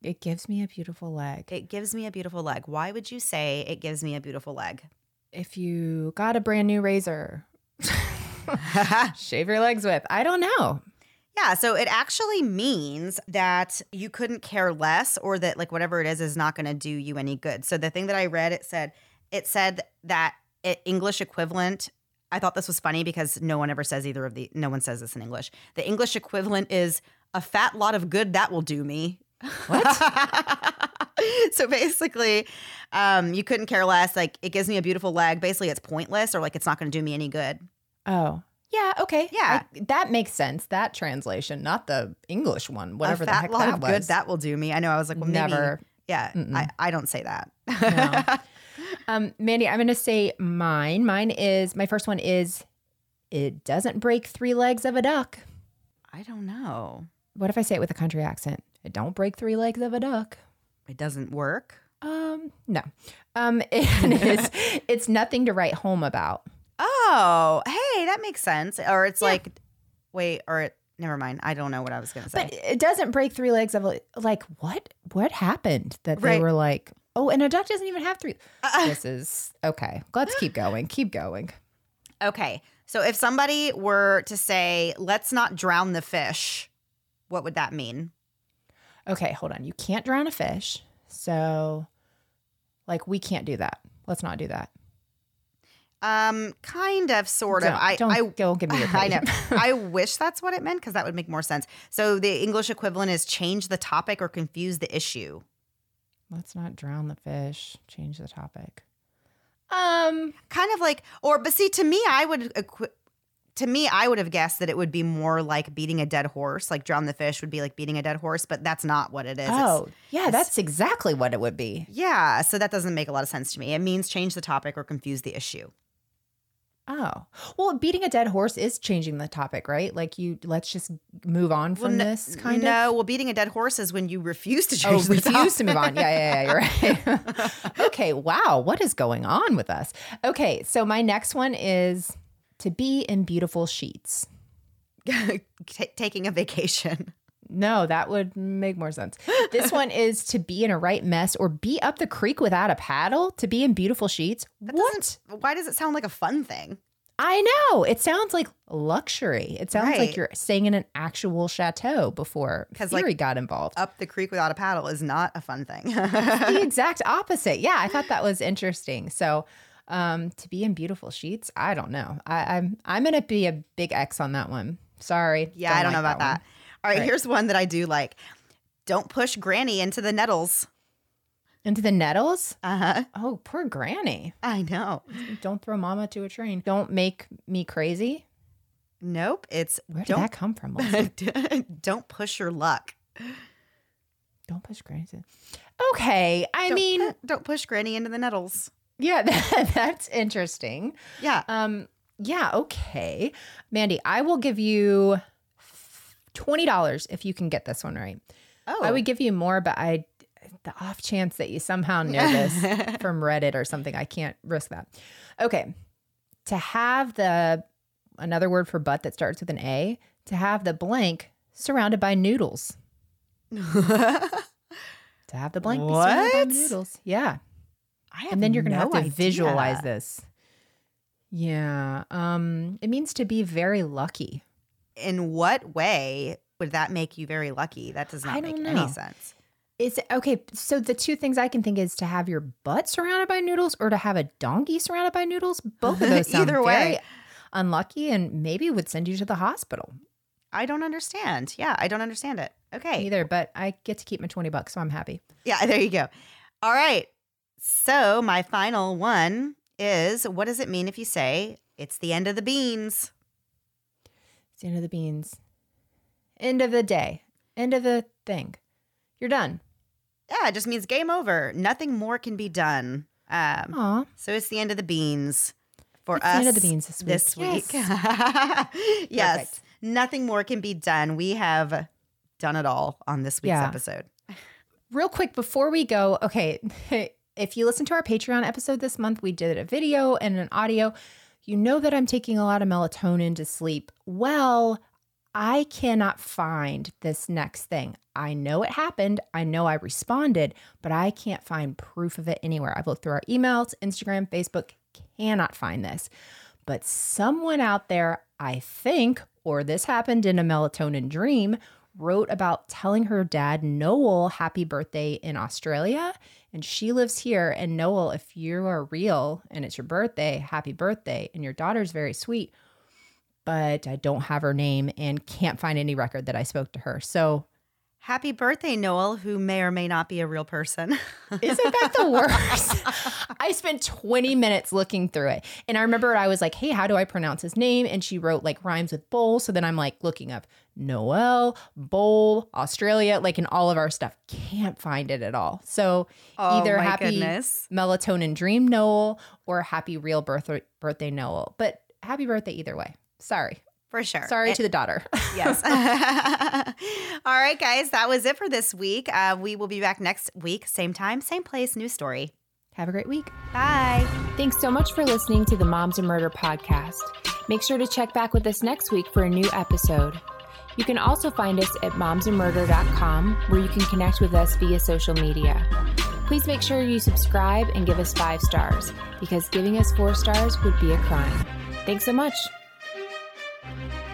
It gives me a beautiful leg. It gives me a beautiful leg. Why would you say it gives me a beautiful leg? If you got a brand new razor, shave your legs with. I don't know. Yeah, so it actually means that you couldn't care less or that like whatever it is is not going to do you any good. So the thing that I read it said it said that it, English equivalent I thought this was funny because no one ever says either of the no one says this in English. The English equivalent is a fat lot of good that will do me. What? so basically, um, you couldn't care less. Like it gives me a beautiful leg. Basically, it's pointless or like it's not going to do me any good. Oh. Yeah, okay. Yeah. I- that makes sense. That translation, not the English one, whatever a the fat heck lot that of was. good that will do me. I know. I was like, well, maybe- Never. yeah, I, I don't say that. Um, Mandy, I'm going to say mine. Mine is my first one is it doesn't break three legs of a duck. I don't know. What if I say it with a country accent? It don't break three legs of a duck. It doesn't work. Um, no. Um, it is. It's nothing to write home about. Oh, hey, that makes sense. Or it's like, wait, or it, never mind. I don't know what I was going to say. But it doesn't break three legs of a like what? What happened that they Right. Uh, were like? Oh, and a duck doesn't even have three. this is okay. Let's keep going. Keep going. okay. So if somebody were to say, let's not drown the fish, what would that mean? Okay, hold on. You can't drown a fish. So, like, we can't do that. Let's not do that. Um, kind of, sort of. Don't- I, don't I, go give me your I know. I wish that's what it meant because that would make more sense. So the English equivalent is change the topic or confuse the issue. Let's not drown the fish. Change the topic. Um, kind of like or but see to me i would equi- to me i would have guessed that it would be more like beating a dead horse like drown the fish would be like beating a dead horse but that's not what it is It's- oh, yeah, that's exactly what it would be. yeah so that doesn't make a lot of sense to me it means change the topic or confuse the issue Oh, well, beating a dead horse is changing the topic, right? Like, you let's just move on from no, this kind no of. No, well beating a dead horse is when you refuse to Oh, change the refuse to move on. Yeah, yeah, yeah, you're right. okay, wow, what is going on with us? Okay, so my next one is to be in beautiful sheets. Ta- taking a vacation No, that would make more sense. This one is to be in a right mess or be up the creek without a paddle, to be in beautiful sheets. what? why does it sound like a fun thing I know. It sounds like luxury. It sounds Right. like you're staying in an actual chateau before Thierry like, got involved. up the creek without a paddle is not a fun thing the exact opposite. Yeah, I thought that was interesting. So, um, to be in beautiful sheets, I don't know. I, I'm I'm gonna be a big X on that one. Sorry. yeah i don't know about that, one. All right Right. here's one that i do like don't push granny into the nettles Into the nettles. uh-huh Oh, poor granny. i know Don't throw mama to a train. Don't make me crazy. Nope. It's Where did don't that come from? Don't push your luck. Don't push Granny. Okay. I Don't mean, don't push Granny into the nettles. yeah, that, that's interesting. Yeah. Um, yeah, okay. Mandy, I will give you $20 if you can get this one right. oh, I would give you more, but I the off chance that you somehow know this from Reddit or something, I can't risk that. Okay. To have the another word for butt that starts with an A, to have the blank surrounded by noodles. to have the blank be surrounded by noodles. Yeah. I have And then you're gonna no have to idea. visualize this. Yeah. Um, it means to be very lucky. In what way would that make you very lucky? That does not I make don't any know. sense. Is okay. So the two things I can think is to have your butt surrounded by noodles or to have a donkey surrounded by noodles. Both of those sound Either very way. unlucky and maybe would send you to the hospital. I don't understand. Yeah, I don't understand it. Okay. Either, but I get to keep my 20 bucks, so I'm happy. Yeah, there you go. All right. So my final one is what does it mean if you say it's the end of the beans? It's the end of the beans. End of the day. End of the thing. You're done. Yeah, it just means game over. Nothing more can be done. Um, Aw. So it's the end of the beans for It's the us. end of the beans this week. week. yes. Perfect. Nothing more can be done. We have done it all on this week's Yeah. episode. Real quick before we go, okay, if you listen to our Patreon episode this month, we did a video and an audio. You know that I'm taking a lot of melatonin to sleep. Well, I cannot find this next thing. I know it happened. I know I responded, but I can't find proof of it anywhere. I've looked through our emails, Instagram, Facebook, cannot find this. But someone out there, I think, or this happened in a melatonin dream, wrote about telling her dad, Noel, happy birthday in Australia. And she lives here. And Noel, if you are real and it's your birthday, happy birthday. And your daughter's very sweet, but I don't have her name and can't find any record that I spoke to her. So Happy birthday, Noel, who may or may not be a real person. Isn't that the worst? I spent 20 minutes looking through it. And I remember I was like, hey, how do I pronounce his name? And she wrote like rhymes with bowl. So then I'm like looking up Noel, bowl, Australia, like in all of our stuff. Can't find it at all. So Oh, either happy goodness. melatonin dream Noel or happy real birth- birthday Noel. But happy birthday either way. Sorry. For sure. Sorry It- to the daughter. Yes. All right, guys, that was it for this week. Uh, we will be back next week, same time, same place, new story. Have a great week. Bye. Thanks so much for listening to the Moms and Murder podcast. Make sure to check back with us next week for a new episode. You can also find us at momsandmurder.com where you can connect with us via social media. Please make sure you subscribe and give us five stars because giving us four stars would be a crime. Thanks so much. Thank you.